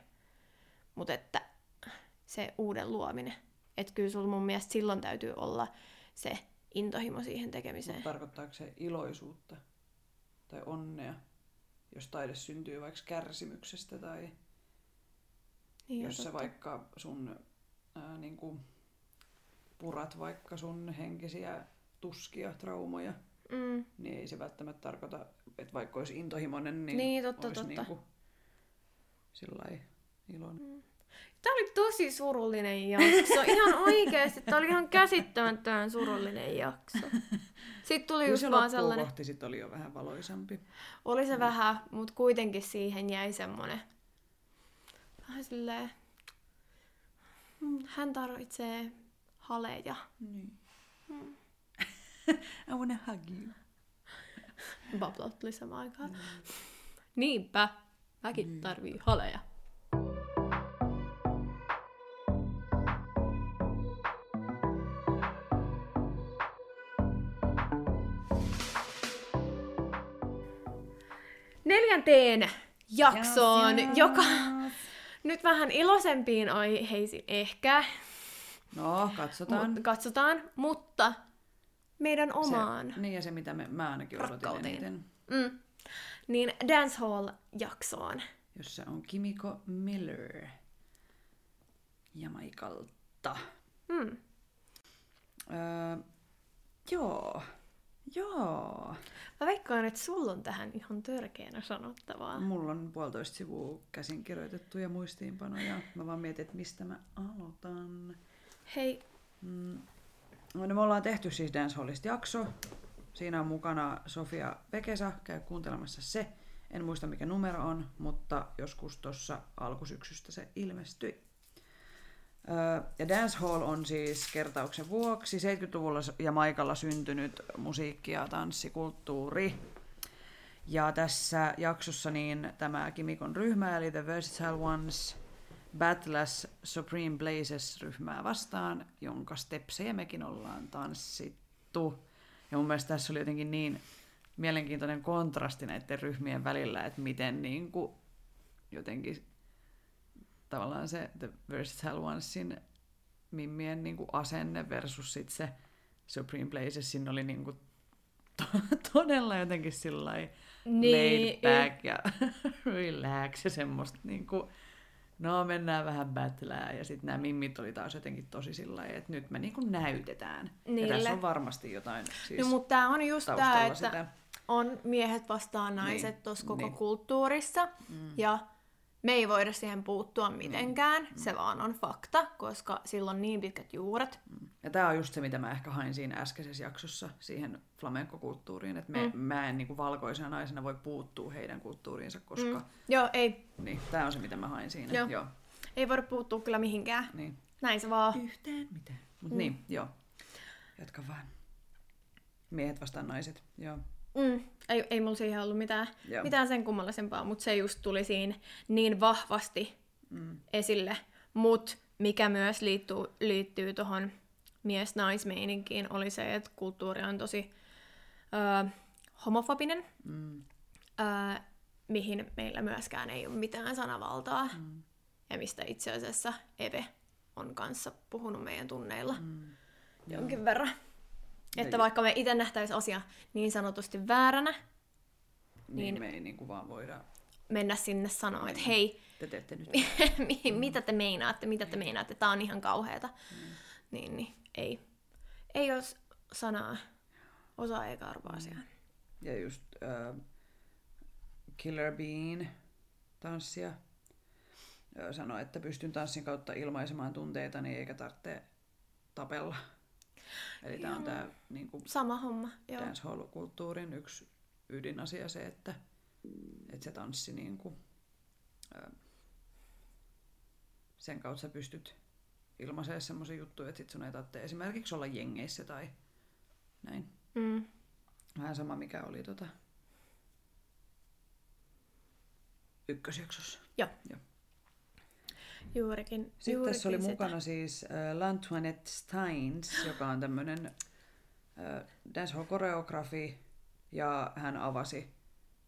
B: mutta että se uuden luominen. Että kyllä sulla mun mielestä silloin täytyy olla se intohimo siihen tekemiseen.
A: Mutta tarkoittaako se iloisuutta tai onnea, jos taide syntyy vaikka kärsimyksestä tai
B: Niin,
A: jos sä vaikka sun ää, niin kuin purat vaikka sun henkisiä tuskia, traumoja,
B: Mm.
A: niin ei se välttämättä tarkoita, että vaikka olisi intohimoinen, niin,
B: Niin, totta,
A: olisi
B: totta.
A: Niin kuin iloinen.
B: Tämä oli tosi surullinen jakso. Ihan oikeasti. Tämä oli ihan käsittämättömän surullinen jakso. Sitten tuli just
A: se
B: vaan sellainen...
A: kohti sit oli jo vähän valoisampi.
B: Oli se vähän, mutta kuitenkin siihen jäi semmoinen... Vähän silleen... mm, Hän tarvitsee haleja.
A: Niin. (laughs) I wanna hug you.
B: Bablot tuli samaan aikaan. Niinpä. Mäkin
A: Niin.
B: tarvii haleja. Neljänteen jaksoon,
A: Yes, yes.
B: joka nyt vähän iloisempiin aiheisiin ehkä.
A: No, katsotaan.
B: Mut, katsotaan, mutta meidän omaan.
A: Se, niin ja se, mitä me, mä ainakin odotin eniten.
B: Mm. Niin Dancehall-jaksoon.
A: Jossa on Kimiko Miller. Jamaikalta.
B: Mm.
A: Öö, joo. Joo.
B: Mä veikkaan, että sulla on tähän ihan törkeänä sanottavaa.
A: Mulla on puolitoista sivua käsin kirjoitettuja muistiinpanoja. Mä vaan mietin, että mistä mä aloitan.
B: Hei,
A: Mm. No, me ollaan tehty siis Dancehallista jakso. Siinä on mukana Sofia Pekesa, käy kuuntelemassa se. En muista mikä numero on, mutta joskus tuossa alkusyksystä se ilmestyi. Ja dancehall on siis kertauksen vuoksi 70-luvulla Jamaikalla syntynyt musiikki- ja tanssikulttuuri. Ja tässä jaksossa niin tämä Kimikon ryhmä, eli The Versatile Ones, Battles Supreme Blazes-ryhmää vastaan, jonka stepsejä mekin ollaan tanssittu. Ja mun mielestä tässä oli jotenkin niin mielenkiintoinen kontrasti näiden ryhmien välillä, että miten niin kuin jotenkin tavallaan se The Versatile Onesin mimmien niin kuin asenne versus sit se Supreme Blazesin oli niin kuin to- (laughs) todella jotenkin sillä laid back ja (laughs) relax ja semmoista niin kuin, no mennään vähän battlää ja sitten nämä mimmit oli taas jotenkin tosi sillä että nyt me niin kuin näytetään. Ja
B: Niille.
A: tässä on varmasti jotain siis
B: no, mutta tää on just tää, että
A: sitä.
B: on miehet vastaan naiset
A: Niin,
B: tuossa koko
A: niin.
B: kulttuurissa.
A: Mm.
B: Ja me ei voida siihen puuttua mitenkään. Se vaan on fakta, koska sillä on niin pitkät juuret.
A: Ja tämä on just se, mitä mä ehkä hain siinä äskeisessä jaksossa siihen flamenco-kulttuuriin, että me, mm. mä en niin kuin valkoisena naisena voi puuttua heidän kulttuuriinsa, koska mm.
B: Joo, ei,
A: niin, tämä on se, mitä mä hain siinä.
B: Joo.
A: joo
B: ei voida puuttua kyllä mihinkään.
A: niin.
B: Näin se vaan.
A: Yhtään mitään. Mut mm. niin, joo. Jatka vaan. Miehet vastaan naiset, joo.
B: Mm, ei, ei mulla siihen ollut mitään,
A: Joo.
B: mitään sen kummallisempaa, mutta se just tuli siinä niin vahvasti
A: Mm.
B: esille. Mut mikä myös liittyy, liittyy tuohon mies-naismeininkiin, oli se, että kulttuuri on tosi ö, homofobinen,
A: Mm.
B: ö, mihin meillä myöskään ei ole mitään sanavaltaa. Mm. Ja mistä itse asiassa Eve on kanssa puhunut meidän tunneilla
A: Mm.
B: jonkin verran.
A: Ja
B: Että
A: ju-
B: vaikka me itse nähtäisiin asia niin sanotusti vääränä,
A: Niin,
B: Niin.
A: me ei niin kuin vaan voida,
B: mennä sinne sanoa, että
A: Niin.
B: hei,
A: te teette nyt. (laughs)
B: mi- mitä te meinaatte, mitä te meinaatte, tää on ihan kauheata. Niin, niin, ei. Ei ole sanaa, osaa eikä arvoa asiaan.
A: Ja just äh, Killer Bean tanssia sanoi, että pystyn tanssin kautta ilmaisemaan tunteitani eikä tarvitse tapella. Eli tämä on tämä niin kuin
B: Sama homma, joo.
A: dancehall-kulttuurin yksi ydinasia se, että, että se tanssi niin kuin, sen kautta sä pystyt ilmaisemaan semmoisia juttuja, että sit sun ei tarvitse esimerkiksi olla jengeissä tai näin.
B: Mm.
A: Vähän sama mikä oli tota ykkösjaksossa.
B: Joo.
A: Joo.
B: Juurikin,
A: Sitten
B: juurikin
A: tässä oli
B: sitä.
A: mukana siis äh, Lantoinette Steins, (gasps) joka on tämmöinen äh, dancehall-koreografi, ja hän avasi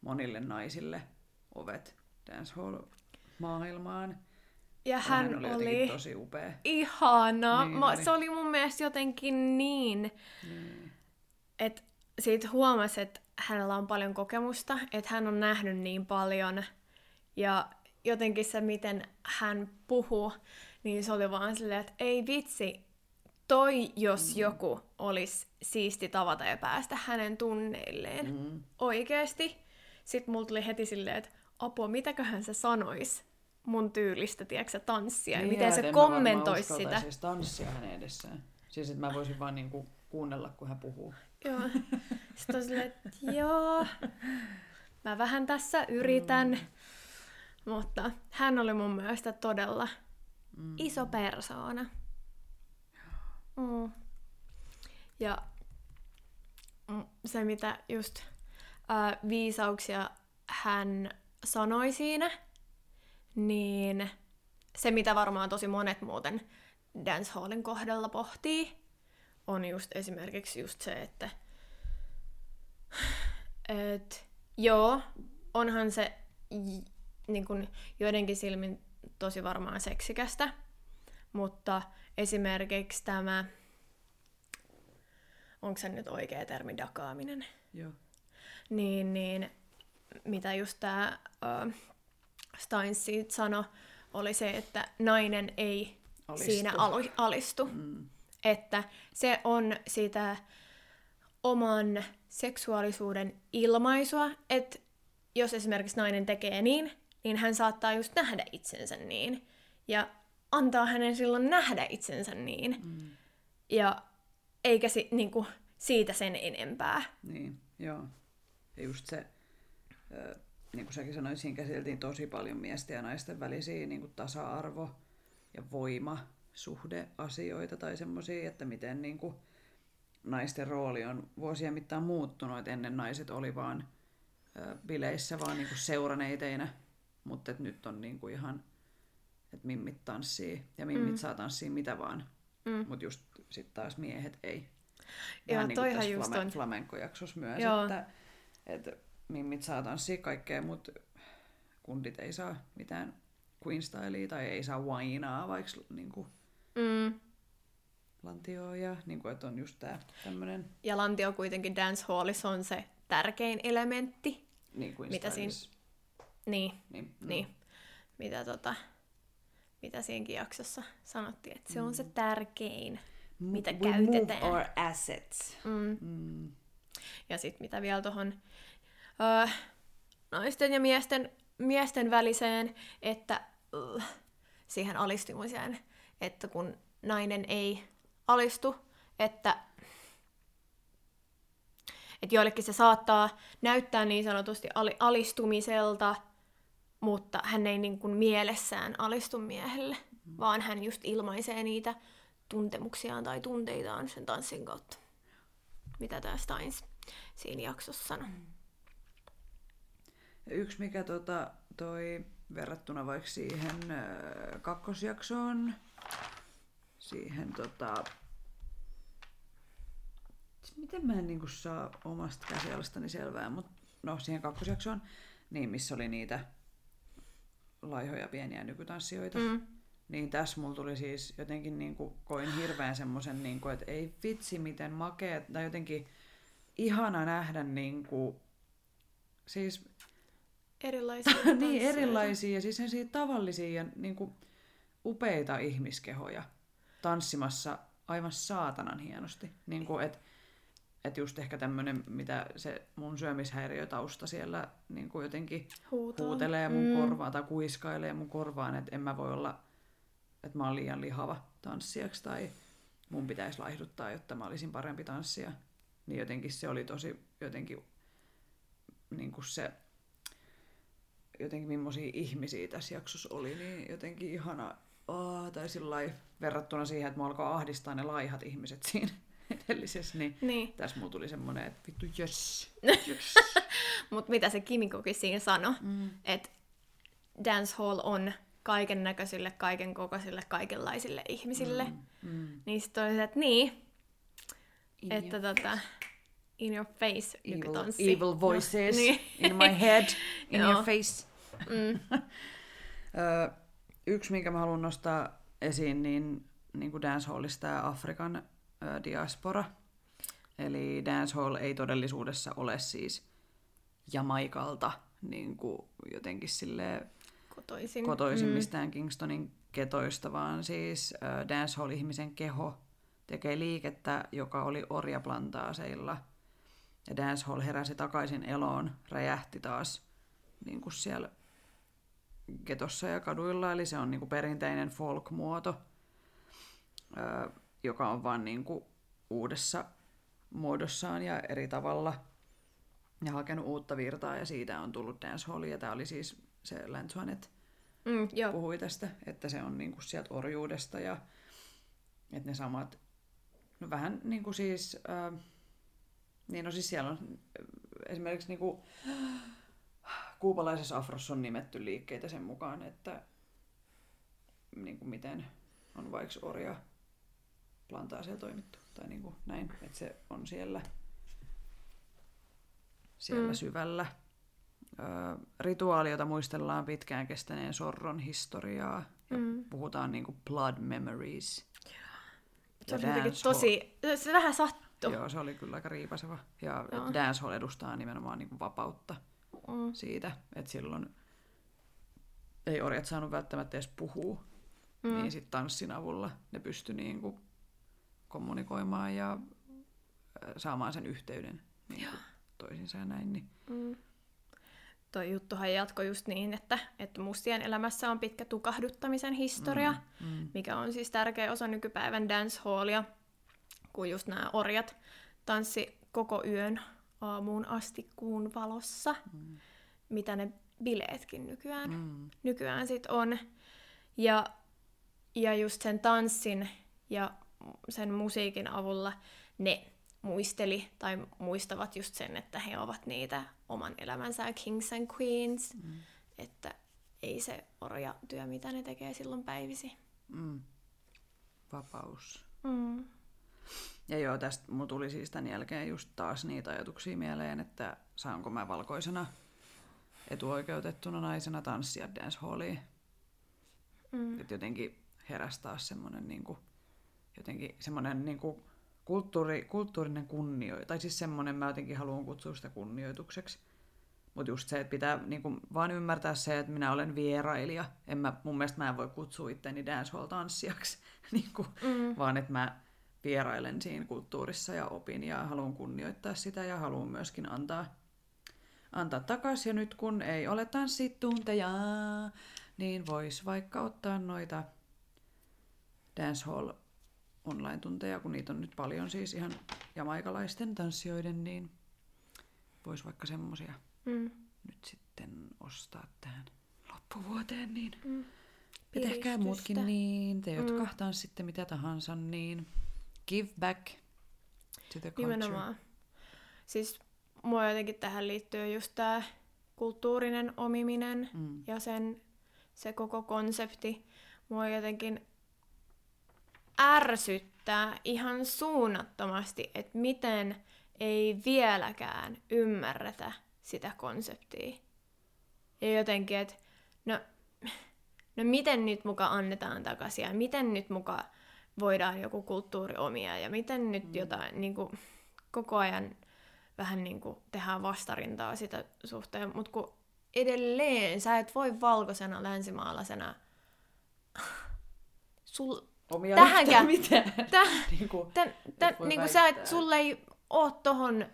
A: monille naisille ovet dancehall-maailmaan.
B: Ja hän,
A: hän oli,
B: oli,
A: tosi upea.
B: ihana.
A: Niin
B: Mä,
A: oli.
B: se oli mun mielestä jotenkin niin,
A: Niin.
B: että siitä huomasi, että hänellä on paljon kokemusta, että hän on nähnyt niin paljon. Ja jotenkin se, miten hän puhuu, niin se oli vaan silleen, että ei vitsi, toi jos mm. joku olisi siisti tavata ja päästä hänen tunneilleen.
A: Mm.
B: Oikeesti. Sitten mulla tuli heti silleen, että apua, mitäköhän se sanois mun tyylistä, tiedätkö tanssia, ja
A: Niin,
B: miten se kommentoisi sitä.
A: edes tanssia hänen edessään. Siis että mä voisin vaan niinku kuunnella, kun hän puhuu.
B: Joo. Sitten on silleen, että joo, mä vähän tässä yritän. Mm. Mutta hän oli mun mielestä todella
A: Mm.
B: iso persoona. Mm. Ja mm, se, mitä just ää, viisauksia hän sanoi siinä, niin se, mitä varmaan tosi monet muuten dancehallin kohdalla pohtii, on just esimerkiksi just se, että et, joo, onhan se j- niin kun joidenkin silmin tosi varmaan seksikästä, mutta esimerkiksi tämä, onko se nyt oikea termi, dakaaminen,
A: Joo.
B: niin, niin mitä just tämä Steins siitä sanoi, oli se, että nainen ei
A: Alistu.
B: siinä alu, alistu.
A: Mm.
B: Että se on sitä oman seksuaalisuuden ilmaisua, että jos esimerkiksi nainen tekee niin, niin hän saattaa just nähdä itsensä niin. Ja antaa hänen silloin nähdä itsensä niin.
A: Mm.
B: Ja eikä si, niinku, siitä sen enempää.
A: Niin, joo. Ja just se, ö, niin kuin säkin sanoit, siinä käsiteltiin tosi paljon miesten ja naisten välisiä niin kuin tasa-arvo- ja voimasuhdeasioita tai semmoisia, että miten niin kuin naisten rooli on vuosien mittaan muuttunut, että ennen naiset oli vaan bileissä vaan niin kuin seuraneiteinä, mutta et nyt on niin kuin ihan, että mimmit tanssii ja mimmit mm. saa tanssia mitä vaan,
B: Mm.
A: mutta just sitten taas miehet ei.
B: Joo,
A: Vähän niin kuin tässä
B: just
A: flame-
B: on.
A: myös,
B: Joo.
A: että, että mimmit saa tanssia kaikkea, mutta kundit ei saa mitään queen stylea tai ei saa wainaa vaikka niin kuin
B: Mm.
A: lantioa ja niin kuin, että on just tää tämmönen
B: Ja lantio kuitenkin dancehallissa on se tärkein elementti.
A: niin kuin
B: Mitä siinä-. Niin,
A: Niin,
B: mm. niin. Mitä, tota, mitä siinäkin jaksossa sanottiin, että se on se tärkein, mitä
A: We
B: käytetään.
A: Move our assets.
B: Mm.
A: Mm.
B: Ja sitten mitä vielä tuohon öö, naisten ja miesten, miesten väliseen, että uh, siihen alistumiseen, että kun nainen ei alistu, että, että joillekin se saattaa näyttää niin sanotusti ali, alistumiselta, mutta hän ei niin kuin mielessään alistu miehelle, mm. vaan hän just ilmaisee niitä tuntemuksiaan tai tunteitaan sen tanssin kautta. Mitä tämä Steins siinä jaksossa sanoi.
A: Ja yksi mikä tota, toi verrattuna vaikka siihen kakkosjaksoon, siihen tota, miten mä en niinku saa omasta käsialastani selvää, mutta no siihen kakkosjaksoon, niin missä oli niitä laihoja pieniä nykytanssijoita.
B: Mm.
A: Niin tässä mulla tuli siis jotenkin niin kuin, koin hirveän semmoisen, niin kuin, että ei vitsi miten makea, tai jotenkin ihana nähdä niin kuin, siis
B: Erilaisia (laughs)
A: niin erilaisia ja siis sellaisia tavallisia ja niin kuin, upeita ihmiskehoja tanssimassa aivan saatanan hienosti. Niin kuin, että et just ehkä tämmöinen, mitä se mun syömishäiriötausta siellä niin kuin jotenkin
B: Huutaa.
A: huutelee mun mm. korvaan tai kuiskailee mun korvaan, että en mä voi olla, että mä oon liian lihava tanssijaksi tai mun pitäisi laihduttaa, jotta mä olisin parempi tanssija. Niin jotenkin se oli tosi jotenkin niin kuin se, jotenkin millaisia ihmisiä tässä jaksossa oli, niin jotenkin ihana, oh, tai sillä verrattuna siihen, että mua alkoi ahdistaa ne laihat ihmiset siinä (laughs) edellisessä, niin
B: Niin,
A: tässä mulla tuli semmoinen, että vittu jöss, (laughs) jöss.
B: mutta mitä se Kimikokin siinä sanoi,
A: Mm.
B: että dancehall on kaiken näköisille, kaiken kokoisille, kaikenlaisille ihmisille. Mm.
A: Mm.
B: Niin sitten oli se, että niin,
A: In
B: että tota, in your face
A: evil,
B: nykytanssi.
A: evil voices
B: No, (laughs) niin.
A: in my head, in (laughs)
B: Joo.
A: your face.
B: Mm. (laughs)
A: Ö, yksi, minkä mä haluan nostaa esiin, niin, niin kuin dancehallista ja Afrikan ö, diaspora. Eli dancehall ei todellisuudessa ole siis Jamaikalta niin kuin jotenkin silleen
B: Kotoisin.
A: kotoisin mm. mistään Kingstonin ketoista, vaan siis dancehall-ihmisen keho tekee liikettä, joka oli orjaplantaaseilla. Ja dancehall heräsi takaisin eloon, räjähti taas niin kuin siellä ketossa ja kaduilla, eli se on niin kuin perinteinen folk-muoto, joka on vaan niin kuin uudessa muodossaan ja eri tavalla ja hakenut uutta virtaa. Ja siitä on tullut dancehall ja tämä oli siis se Lantsuanet
B: Mm, joo.
A: puhui tästä, että se on niinku sieltä orjuudesta ja että ne samat, no vähän niin kuin siis, ää, niin no siis siellä on äh, esimerkiksi niinku, (gasps) kuupalaisessa afrossa on nimetty liikkeitä sen mukaan, että niin kuin miten on vaikka orja plantaaseen toimittu tai niin kuin näin, että se on siellä, siellä
B: Mm.
A: syvällä. Ö, rituaali, jota muistellaan pitkään kestäneen sorron historiaa. Ja mm. puhutaan niinku blood memories.
B: Se jotenkin tosi, se vähän sattui.
A: Joo, se oli kyllä aika riipaseva. Ja Joo. dancehall edustaa nimenomaan niinku vapautta mm. siitä, että silloin ei orjat saanut välttämättä edes puhua, mm. niin sitten tanssin avulla ne pysty niinku kommunikoimaan ja saamaan sen yhteyden niin toisinsa ja näin. Niin. Mm.
B: Toi juttuhan jatko just niin, että, että mustien elämässä on pitkä tukahduttamisen historia, mm, mm. mikä on siis tärkeä osa nykypäivän dancehallia, kun just nämä orjat tanssi koko yön aamuun asti kuun valossa, mm. mitä ne bileetkin nykyään, mm. nykyään sit on. Ja, ja just sen tanssin ja sen musiikin avulla ne muisteli tai muistavat just sen, että he ovat niitä oman elämänsä kings and queens. Mm. Että ei se orja työ, mitä ne tekee silloin päivisi. Mm.
A: Vapaus. Mm. Ja joo, tästä mulla tuli siis tämän jälkeen just taas niitä ajatuksia mieleen, että saanko mä valkoisena etuoikeutettuna naisena tanssia dancehalliin. Mm. Että jotenkin heräsi taas semmoinen niinku, jotenkin semmoinen niinku kulttuuri, kulttuurinen kunnioitus, tai siis semmoinen mä jotenkin haluan kutsua sitä kunnioitukseksi. Mutta just se, että pitää niinku vaan ymmärtää se, että minä olen vierailija. En mä, mun mielestä mä en voi kutsua itteni dancehall-tanssijaksi, (laughs) niinku, mm. vaan että mä vierailen siinä kulttuurissa ja opin ja haluan kunnioittaa sitä ja haluan myöskin antaa, antaa takaisin. Ja nyt kun ei ole tanssitunteja, niin vois vaikka ottaa noita dancehall online-tunteja, kun niitä on nyt paljon siis ihan jamaikalaisten tanssijoiden, niin vois vaikka semmosia mm. nyt sitten ostaa tähän loppuvuoteen, niin mm. ja tehkää muutkin niin, te jotka mm. tanssitte mitä tahansa, niin give back to the culture. Nimenomaan.
B: Siis mua jotenkin tähän liittyy just tämä kulttuurinen omiminen mm. ja sen, se koko konsepti. Mua jotenkin ärsyttää ihan suunnattomasti, että miten ei vieläkään ymmärretä sitä konseptia. Ja jotenkin, että no, no miten nyt muka annetaan takaisin ja miten nyt muka voidaan joku kulttuuri omia ja miten nyt mm. jotain niin kuin, koko ajan vähän niin kuin, tehdään vastarintaa sitä suhteen, mutta kun edelleen sä et voi valkoisena länsimaalaisena (laughs) sul,
A: omia tähänkään. (laughs) mitään.
B: Täh, (laughs) niin kuin, tä, tä, niin kuin sä et, sulle ei oo tohon...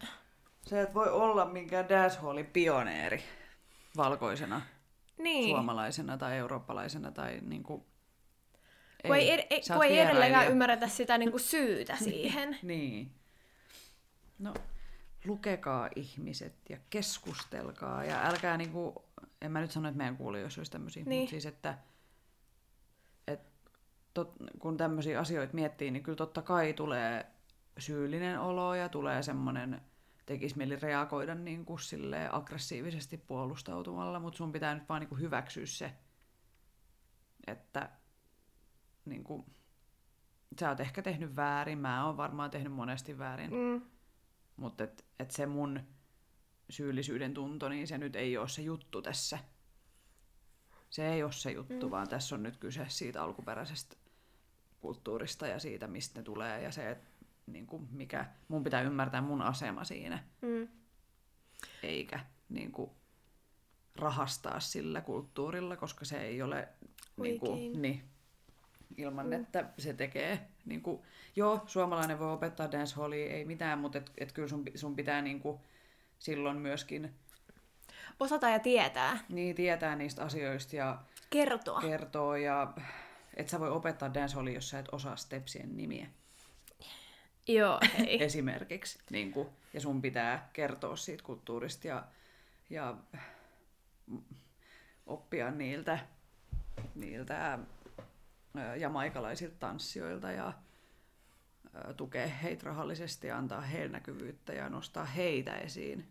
A: Sä et voi olla minkään dancehallin pioneeri valkoisena, niin. suomalaisena tai eurooppalaisena tai niin kuin,
B: kun ei, ei, ei, kun ei edelleenkään ymmärretä sitä (laughs) niin kuin syytä siihen.
A: niin. No, lukekaa ihmiset ja keskustelkaa ja älkää niinku, en mä nyt sano, että meidän kuulijoissa olisi tämmöisiä, niin. mutta siis, että tot, kun tämmöisiä asioita miettii, niin kyllä totta kai tulee syyllinen olo ja tulee semmoinen, tekisi mieli reagoida niin kuin aggressiivisesti puolustautumalla, mutta sun pitää nyt vaan niin kuin hyväksyä se, että niin kuin, sä oot ehkä tehnyt väärin, mä oon varmaan tehnyt monesti väärin, mm. mutta et, et se mun syyllisyyden tunto, niin se nyt ei ole se juttu tässä. Se ei ole se juttu, mm. vaan tässä on nyt kyse siitä alkuperäisestä kulttuurista ja siitä, mistä ne tulee ja se, että niin kuin mikä, mun pitää ymmärtää mun asema siinä. Mm. Eikä niin kuin, rahastaa sillä kulttuurilla, koska se ei ole niin kuin, niin, ilman, mm. että se tekee. Niin kuin, joo, suomalainen voi opettaa dancehallia, ei mitään, mutta et, et kyllä sun, sun pitää niin kuin, silloin myöskin
B: osata ja tietää.
A: Niin, tietää niistä asioista ja
B: kertoa.
A: Kertoo ja et sä voi opettaa dancehallia, jos sä et osaa stepsien nimiä.
B: Joo, ei. (laughs)
A: Esimerkiksi. Niin kuin, ja sun pitää kertoa siitä kulttuurista ja, ja oppia niiltä, niiltä jamaikalaisilta tanssijoilta ja tukea heitä rahallisesti ja antaa heille näkyvyyttä ja nostaa heitä esiin.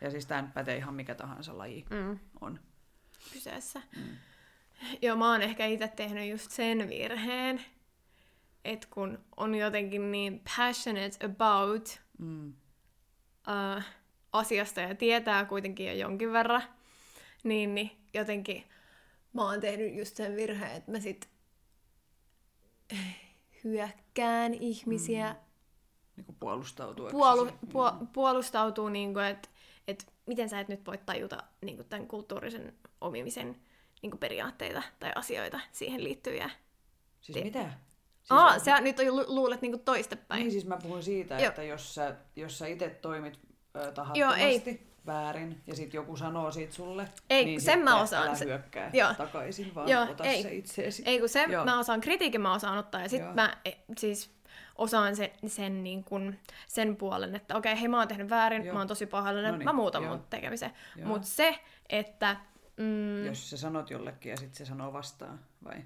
A: Ja siis tämä pätee ihan mikä tahansa laji mm. on.
B: Kyseessä. Mm. Joo, mä oon ehkä itse tehnyt just sen virheen, että kun on jotenkin niin passionate about mm. uh, asiasta ja tietää kuitenkin jo jonkin verran, niin, niin jotenkin mä oon tehnyt just sen virheen, että mä sit hyökkään ihmisiä, mm.
A: Niin kuin puolustautua.
B: puolu, puo, puolustautuu, niin kuin, että et miten sä et nyt voi tajuta niin kuin tämän kulttuurisen omimisen niin kuin periaatteita tai asioita siihen liittyviä.
A: Siis mitä? Siis
B: Aa,
A: on-
B: sä nyt lu- luulet niin toistepäin.
A: Niin siis mä puhun siitä,
B: Joo.
A: että jos sä, jos sä itse toimit ö,
B: Joo,
A: tahattomasti
B: ei.
A: Väärin ja sit joku sanoo siitä sulle,
B: Ei,
A: niin
B: sen
A: sitten
B: mä osaan.
A: älä
B: Se-
A: hyökkää
B: Joo.
A: takaisin, vaan
B: Joo,
A: ota
B: ei.
A: se itseesi.
B: Ei kun se,
A: Joo.
B: mä osaan kritiikin, mä osaan ottaa ja sitten mä e, siis osaan sen, sen, niin kun, sen puolen, että okei, hei mä oon tehnyt väärin,
A: Joo.
B: mä oon tosi pahoillinen,
A: Noniin,
B: mä muutan
A: joo.
B: mun tekemisen. Mutta se, että mm,
A: Jos sä sanot jollekin ja sitten se sanoo vastaan, vai?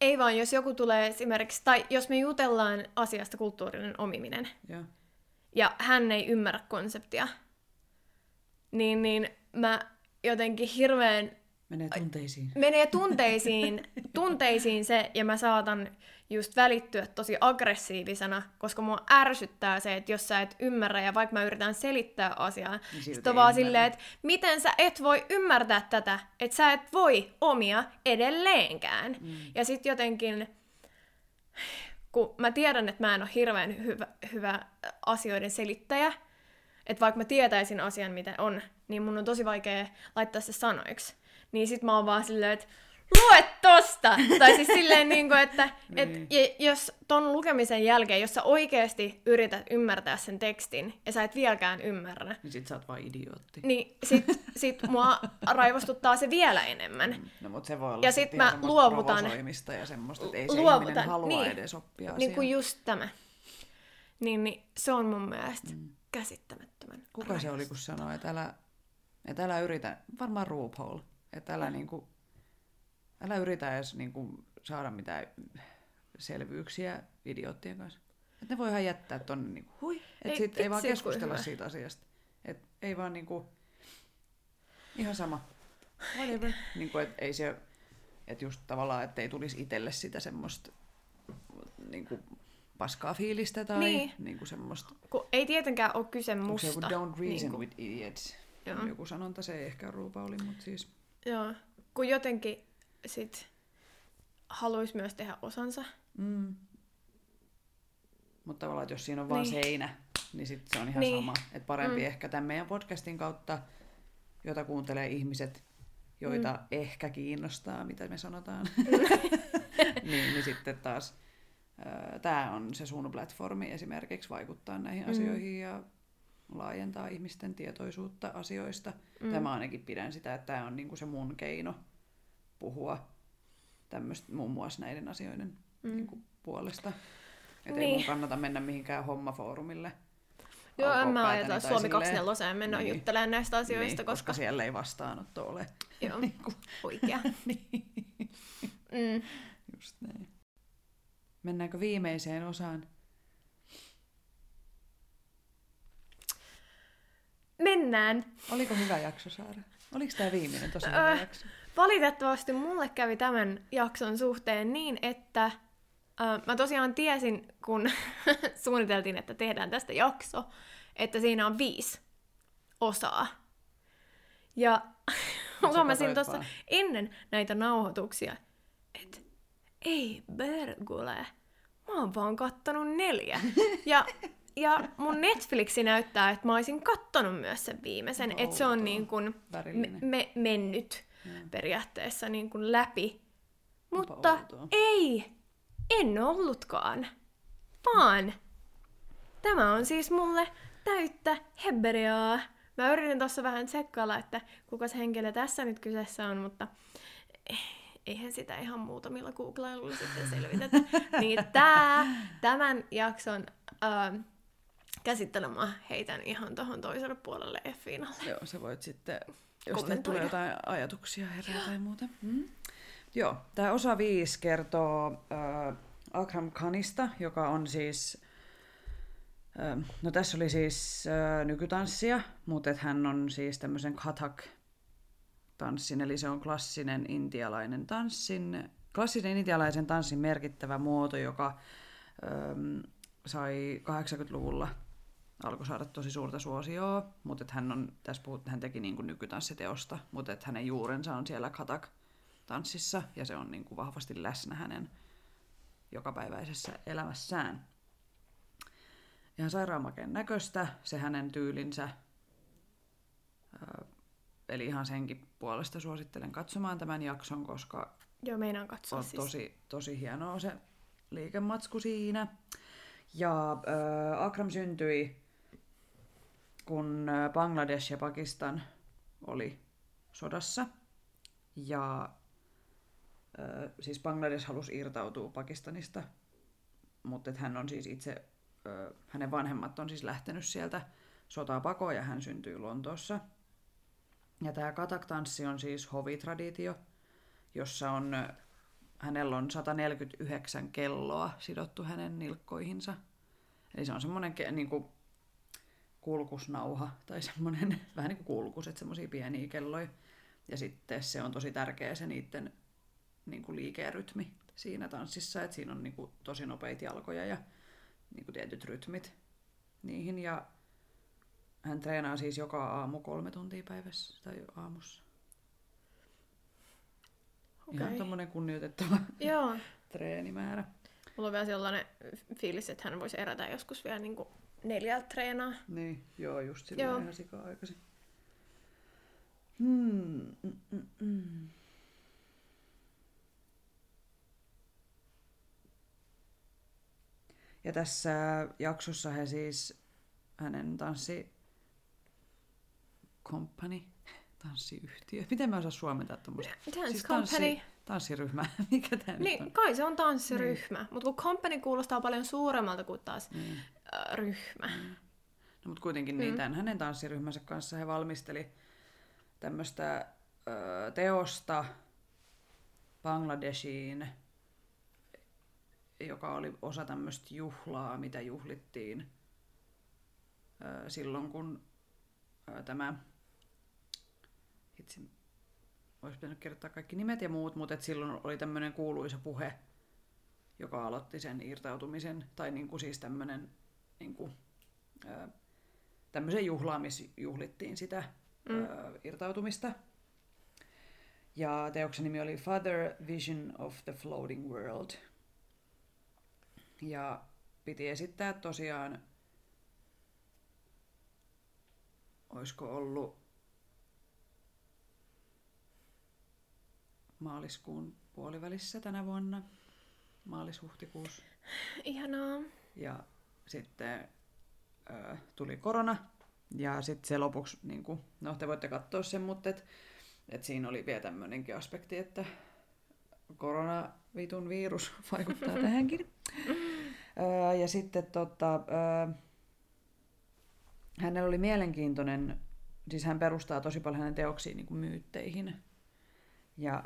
B: ei vaan, jos joku tulee esimerkiksi, tai jos me jutellaan asiasta kulttuurinen omiminen,
A: Joo.
B: ja hän ei ymmärrä konseptia, niin, niin mä jotenkin hirveän
A: Menee tunteisiin.
B: menee tunteisiin, (laughs) tunteisiin se, ja mä saatan just välittyä tosi aggressiivisena, koska mua ärsyttää se, että jos sä et ymmärrä, ja vaikka mä yritän selittää asiaa,
A: Niin
B: sit on vaan silleen, että miten sä et voi ymmärtää tätä, että sä et voi omia edelleenkään. Mm. Ja sit jotenkin, kun mä tiedän, että mä en ole hirveän hyvä, hyvä asioiden selittäjä, että vaikka mä tietäisin asian, mitä on, niin mun on tosi vaikea laittaa se sanoiksi. Niin sit mä oon vaan silleen, että lue tosta! tai siis silleen, niin kuin, että (laughs) et,
A: Niin.
B: ja jos ton lukemisen jälkeen, jos sä oikeasti yrität ymmärtää sen tekstin, ja sä et vieläkään ymmärrä,
A: Niin sit sä oot vaan idiootti.
B: niin sit, sit mua raivostuttaa se vielä enemmän.
A: No mut se voi olla
B: Ja
A: sit
B: mä luovutan.
A: ja semmoista, että ei se
B: Luovutan,
A: halua
B: niin.
A: edes oppia.
B: Niin kuin just tämä. Niin, niin se on mun mielestä mm. Käsittämättömän.
A: Kuka se oli, kun sanoi, että älä, että älä yritä, varmaan RuPaul, että älä, niinku, älä yritä edes niinku, saada mitään selvyyksiä idioottien kanssa. Että ne voi ihan jättää tonne niinku, hui, että
B: Ei
A: sit ei vaan
B: kuin
A: keskustella
B: hyvä.
A: siitä asiasta. Et ei vaan niinku, ihan sama. Whatever. Niinku, et ei se, että just tavallaan, että ei tulisi itselle sitä semmoista niinku, paskaa fiilistä tai
B: Niin.
A: niinku semmoista
B: Kun ei tietenkään ole kyse
A: Onko se
B: musta.
A: joku don't reason
B: Niinku,
A: with idiots?
B: Joo.
A: Joku sanonta, se ei ehkä ole RuPaulin, mutta siis...
B: Joo. Kun jotenkin sit haluaisi myös tehdä osansa.
A: Mm. Mutta tavallaan, että jos siinä on vaan
B: Niin.
A: seinä, niin sit se on ihan
B: Niin.
A: sama. Että parempi
B: Mm.
A: ehkä tämän meidän podcastin kautta, jota kuuntelee ihmiset, joita mm. ehkä kiinnostaa, mitä me sanotaan. (laughs) niin, niin sitten taas tämä on se sun platformi esimerkiksi vaikuttaa näihin
B: Mm.
A: asioihin ja laajentaa ihmisten tietoisuutta asioista. Mm. Tämä ainakin pidän sitä, että tämä on niinku se mun keino puhua tämmöistä muun muassa näiden asioiden mm. niinku puolesta. Että ei
B: Niin.
A: mun kannata mennä mihinkään hommafoorumille.
B: Joo, en mä ajatella
A: tai
B: Suomi
A: silleen-
B: 24 ja mennä
A: Niin.
B: juttelemaan näistä asioista,
A: niin,
B: koska...
A: siellä ei vastaanotto ole.
B: Joo, (laughs)
A: Niinku,
B: oikea. (laughs)
A: niin,
B: Mm.
A: just näin. Mennäänkö viimeiseen osaan?
B: Mennään.
A: Oliko hyvä jakso, Saara? Oliko tämä viimeinen tosi
B: Öh.
A: hyvä jakso?
B: Valitettavasti mulle kävi tämän jakson suhteen niin, että äh, mä tosiaan tiesin, kun (laughs) suunniteltiin, että tehdään tästä jakso, että siinä on viisi osaa. Ja (laughs) huomasin tuossa ennen näitä nauhoituksia, että ei Bergule, mä oon vaan kattonut neljä. (laughs) Ja, ja mun Netflixi näyttää, että mä olisin kattonut myös sen viimeisen, että se on niin kuin me, me, mennyt periaatteessa niin kuin läpi. Mutta ei, en ollutkaan. Vaan tämä on siis mulle täyttä hebreaa. Mä yritin tuossa vähän tsekkailla, että kuka se henkilö tässä nyt kyseessä on, mutta eihän sitä ihan muutamilla googlailuilla sitten selvitetä. niin tää, tämän jakson äh, käsittelemä heitän ihan tuohon toiselle puolelle Effiin alle.
A: Joo, sä voit sitten, jos tulee jotain ajatuksia herää tai muuta. Mm. Joo, tämä osa viisi kertoo äh, Akram Khanista, joka on siis... Äh, no tässä oli siis äh, nykytanssia, mutta et hän on siis tämmöisen Kathak tanssin, eli se on klassinen intialainen tanssin, klassinen intialaisen tanssin merkittävä muoto, joka ähm, sai 80-luvulla alkoi saada tosi suurta suosioa, mutta hän on, tässä puhut, hän teki niin kuin nykytanssiteosta, mutta et hänen juurensa on siellä Katak tanssissa ja se on niin kuin vahvasti läsnä hänen jokapäiväisessä elämässään. Ihan sairaanmakeen näköistä se hänen tyylinsä. Eli ihan senkin puolesta suosittelen katsomaan tämän jakson, koska
B: Joo, meinaan katsoa
A: on
B: siis.
A: tosi, tosi hienoa se liikematsku siinä. Ja äh, Akram syntyi, kun äh, Bangladesh ja Pakistan oli sodassa. Ja äh, siis Bangladesh halusi irtautua Pakistanista, mutta hän on siis itse, äh, hänen vanhemmat on siis lähtenyt sieltä sotaa pakoon ja hän syntyi Lontoossa. Ja tämä katak-tanssi on siis hovitraditio, jossa on, hänellä on 149 kelloa sidottu hänen nilkkoihinsa. Eli se on semmoinen niin kuin, kulkusnauha tai semmoinen (laughs) vähän niin kuin kulkus, että semmoisia pieniä kelloja. Ja sitten se on tosi tärkeä se niiden niin kuin liikerytmi siinä tanssissa, että siinä on niin kuin, tosi nopeita jalkoja ja niin kuin tietyt rytmit niihin. Ja hän treenaa siis joka aamu kolme tuntia päivässä tai aamussa. Okay. Ihan tommonen kunnioitettava (laughs)
B: Joo.
A: treenimäärä.
B: Mulla on vielä sellainen fiilis, että hän voisi erätä joskus vielä niin neljältä treenaa.
A: Niin, joo, just silleen
B: Joo.
A: ihan sika-aikaisin. Hmm, mm, mm, mm. Ja tässä jaksossa he siis, hänen tanssi company, tanssiyhtiö. Miten mä osaan suomentaa tuommoista?
B: Dance Company.
A: tanssiryhmä. (laughs) Mikä tämä
B: Niin,
A: on?
B: kai se on tanssiryhmä, niin. mutta kun company kuulostaa paljon suuremmalta kuin taas
A: Niin.
B: äh, ryhmä.
A: No, mutta kuitenkin niin tämän hänen tanssiryhmänsä kanssa he valmisteli tämmöistä teosta Bangladeshiin, joka oli osa tämmöistä juhlaa, mitä juhlittiin silloin, kun tämä, hitsi, olisi pitänyt kirjoittaa kaikki nimet ja muut, mutta et silloin oli tämmöinen kuuluisa puhe, joka aloitti sen irtautumisen, tai niinku siis tämmöinen niinku, ö, tämmöisen juhlaan, missä juhlittiin sitä mm. irtautumista. Ja teoksen nimi oli Father Vision of the Floating World. Ja piti esittää tosiaan, olisiko ollut maaliskuun puolivälissä tänä vuonna, maalis-huhtikuussa.
B: Ihanaa.
A: Ja sitten ö, tuli korona. Ja sitten se lopuksi, niin kuin, no te voitte katsoa sen, mutta et, et siinä oli vielä tämmöinenkin aspekti, että koronavitun virus (laughs) vaikuttaa (laughs) tähänkin. Ö, ja sitten tota, ö, hänellä oli mielenkiintoinen, siis hän perustaa tosi paljon hänen teoksiin niin kuin myytteihin. Ja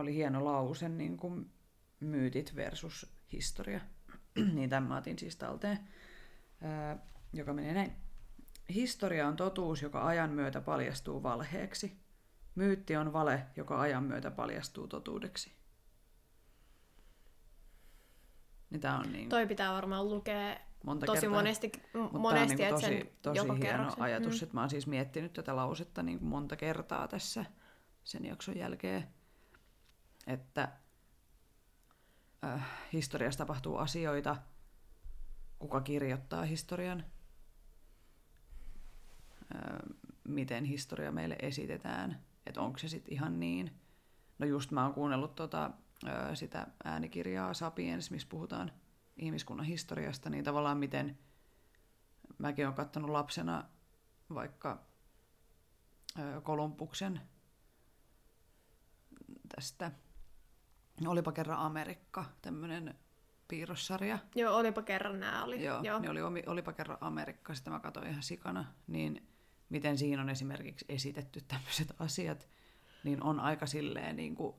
A: oli hieno lause, niin kuin myytit versus historia. (clears throat) niin tämän mä otin siis talteen, ää, joka menee näin. Historia on totuus, joka ajan myötä paljastuu valheeksi. Myytti on vale, joka ajan myötä paljastuu totuudeksi. Niin tää on niin
B: Toi pitää varmaan lukea
A: monta
B: tosi
A: kertaa.
B: monesti,
A: Mutta
B: monesti
A: niin
B: sen
A: tosi, tosi
B: joka
A: hieno
B: kerroksen.
A: ajatus,
B: Mm.
A: että mä oon siis miettinyt tätä lausetta niin monta kertaa tässä sen jakson jälkeen, että äh, historiassa tapahtuu asioita, kuka kirjoittaa historian, äh, miten historia meille esitetään, että onko se sitten ihan niin. No just mä oon kuunnellut tota, äh, sitä äänikirjaa Sapiens, missä puhutaan ihmiskunnan historiasta, niin tavallaan miten mäkin olen katsonut lapsena vaikka ö, Kolumbuksen tästä Olipa kerran Amerikka, tämmöinen piirrossarja.
B: Joo, olipa kerran nämä oli.
A: Joo,
B: Joo.
A: niin oli Olipa kerran Amerikka, sitä mä katsoin ihan sikana. Niin miten siinä on esimerkiksi esitetty tämmöiset asiat, niin on aika silleen niin kuin,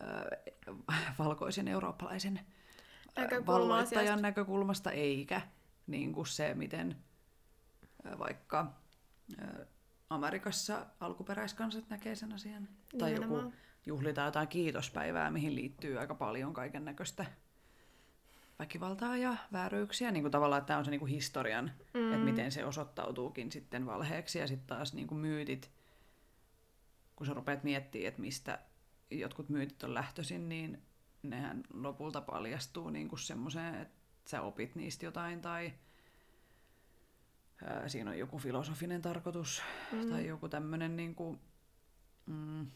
A: ö, valkoisen eurooppalaisen
B: Näkökulma
A: valloittajan näkökulmasta, eikä niin kuin se, miten ö, vaikka ö, Amerikassa alkuperäiskansat näkee sen asian. Tai joku
B: Nimenomaan.
A: Juhlitaan jotain kiitospäivää, mihin liittyy aika paljon kaiken näköistä väkivaltaa ja vääryyksiä. Niin kuin tavallaan, että tämä on se niin kuin historian, mm. että miten se osoittautuukin sitten valheeksi. Ja sitten taas niin kuin myytit, kun sä rupeat miettimään, että mistä jotkut myytit on lähtöisin, niin nehän lopulta paljastuu niin kuin semmoiseen, että sä opit niistä jotain tai ää, siinä on joku filosofinen tarkoitus mm. tai joku tämmöinen niin kuin, mm,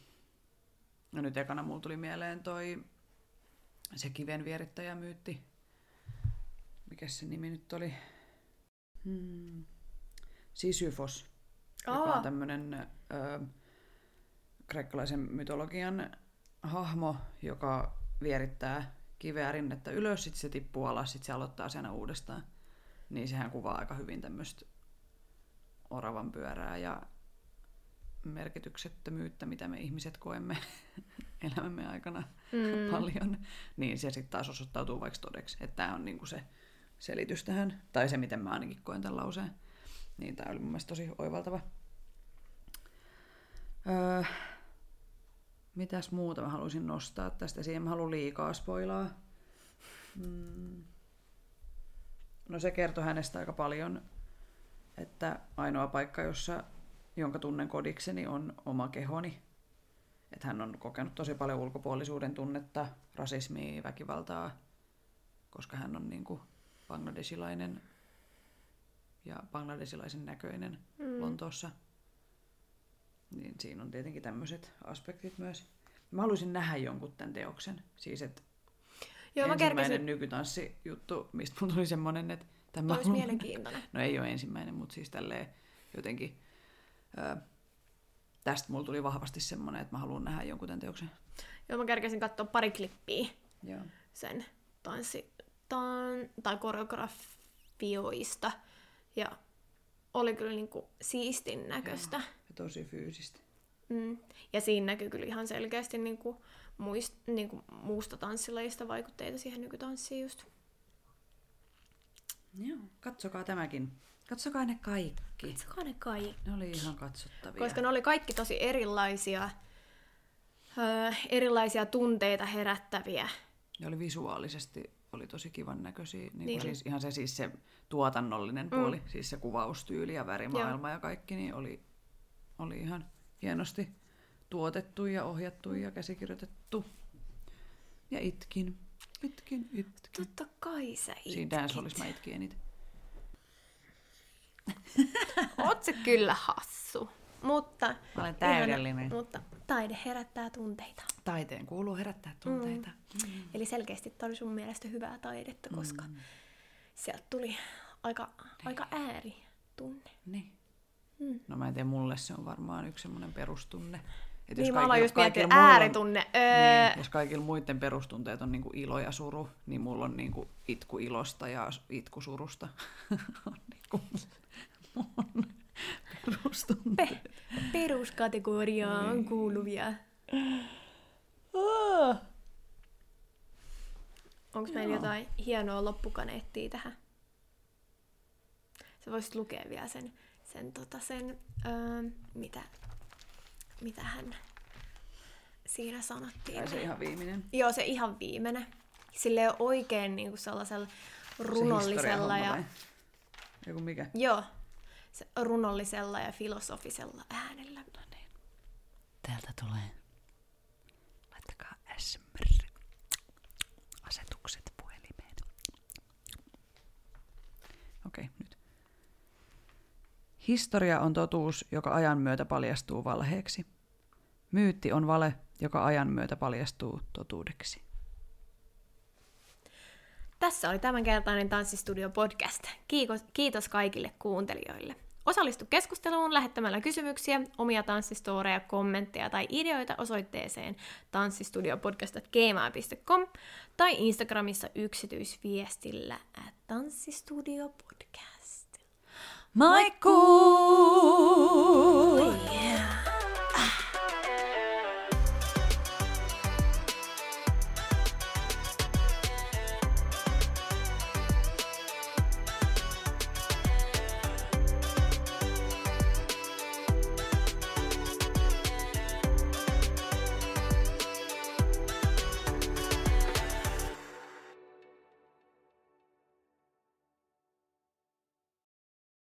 A: no nyt ekana mulla tuli mieleen toi se kiven vierittäjämyytti. Mikä se nimi nyt oli? Hmm. Sisyfos, Aa. joka on tämmöinen ö, kreikkalaisen mytologian hahmo, joka vierittää kiveä rinnettä ylös, sitten se tippuu alas, sitten se aloittaa sen uudestaan. Niin sehän kuvaa aika hyvin tämmöistä oravan pyörää ja merkityksettömyyttä, mitä me ihmiset koemme (laughs) elämämme aikana mm. paljon, niin se sitten taas osoittautuu vaikka todeksi. Että tämä on niinku se selitys tähän, tai se, miten mä ainakin koen tämän lauseen. Niin tämä oli mun mielestä tosi oivaltava. Öö, mitäs muuta mä haluaisin nostaa tästä? Siihen mä haluan liikaa spoilaa. Mm. No se kertoi hänestä aika paljon, että ainoa paikka, jossa, jonka tunnen kodikseni, on oma kehoni. Että hän on kokenut tosi paljon ulkopuolisuuden tunnetta, rasismia, väkivaltaa, koska hän on niin kuin bangladesilainen ja bangladesilaisen näköinen mm. Lontoossa. Niin siinä on tietenkin tämmöiset aspektit myös. Mä haluaisin nähdä jonkun tämän teoksen. Siis, että Joo, mä ensimmäinen kerkesin... nykytanssijuttu, mistä mun tuli semmoinen, että
B: tämä olisi mielenkiintoinen. (laughs)
A: No ei ole ensimmäinen, mutta siis tälleen jotenkin... Ö, tästä mulla tuli vahvasti semmoinen, että mä haluan nähdä jonkun tämän teoksen.
B: Joo, mä kerkesin katsoa pari klippiä Joo. sen tanssi, tan, tai koreografioista. Ja oli kyllä niinku siistin näköistä. Joo,
A: ja tosi fyysistä.
B: Mm. Ja siinä näkyy kyllä ihan selkeästi niinku muist, niinku muusta tanssilajista vaikutteita siihen nykytanssiin just.
A: Joo, katsokaa tämäkin. Katsokaa ne kaikki.
B: Katsokaa ne kaikki.
A: Ne oli ihan katsottavia.
B: Koska ne oli kaikki tosi erilaisia, öö, erilaisia tunteita herättäviä.
A: Ne oli visuaalisesti oli tosi kivan näköisiä. Niin niin. Siis ihan se, siis se tuotannollinen mm. puoli, siis se kuvaustyyli ja värimaailma Joo. ja kaikki, niin oli, oli ihan hienosti tuotettu ja ohjattu ja käsikirjoitettu. Ja itkin. Itkin, itkin.
B: Totta kai sä itkit.
A: Siinä dance mä itkin eniten.
B: Oot se kyllä hassu. Mutta,
A: Mä olen täydellinen.
B: Ihana, mutta taide herättää tunteita.
A: Taiteen kuuluu herättää tunteita.
B: Mm. Mm. Eli selkeästi tämä oli sun mielestä hyvää taidetta, koska mm. sieltä tuli aika, niin. aika ääri tunne.
A: Niin. Mm. No mä en tiedä, mulle se on varmaan yksi semmoinen perustunne.
B: Et niin, jos mä aloin just miettiä ääritunne. On,
A: öö... niin, jos kaikilla muiden perustunteet on niinku ilo ja suru, niin mulla on niinku itku ilosta ja itku surusta. (laughs) on niinku mun perustunteet. Pe-
B: peruskategoriaan niin. kuuluvia.
A: Oh.
B: Onko meillä jotain hienoa loppukaneettia tähän? Sä voisit lukea vielä sen, sen, tota, sen öö, mitä, mitä hän siinä sanottiin.
A: Tai se ihan viimeinen.
B: Joo, se ihan viimeinen. Silleen oikein niin kuin sellaisella runollisella. Se ja...
A: Joku mikä?
B: Joo, runollisella ja filosofisella äänellä.
A: No niin. Täältä tulee. Laittakaa SMR. Asetukset puhelimeen. Okei, okay, nyt. Historia on totuus, joka ajan myötä paljastuu valheeksi. Myytti on vale, joka ajan myötä paljastuu totuudeksi.
B: Tässä oli tämänkertainen Tanssistudio podcast. Kiitos, kiitos kaikille kuuntelijoille. Osallistu keskusteluun lähettämällä kysymyksiä, omia tanssistoreja, kommentteja tai ideoita osoitteeseen tanssistudiopodcast.gmail.com tai Instagramissa yksityisviestillä at tanssistudiopodcast.
A: Maikkuu!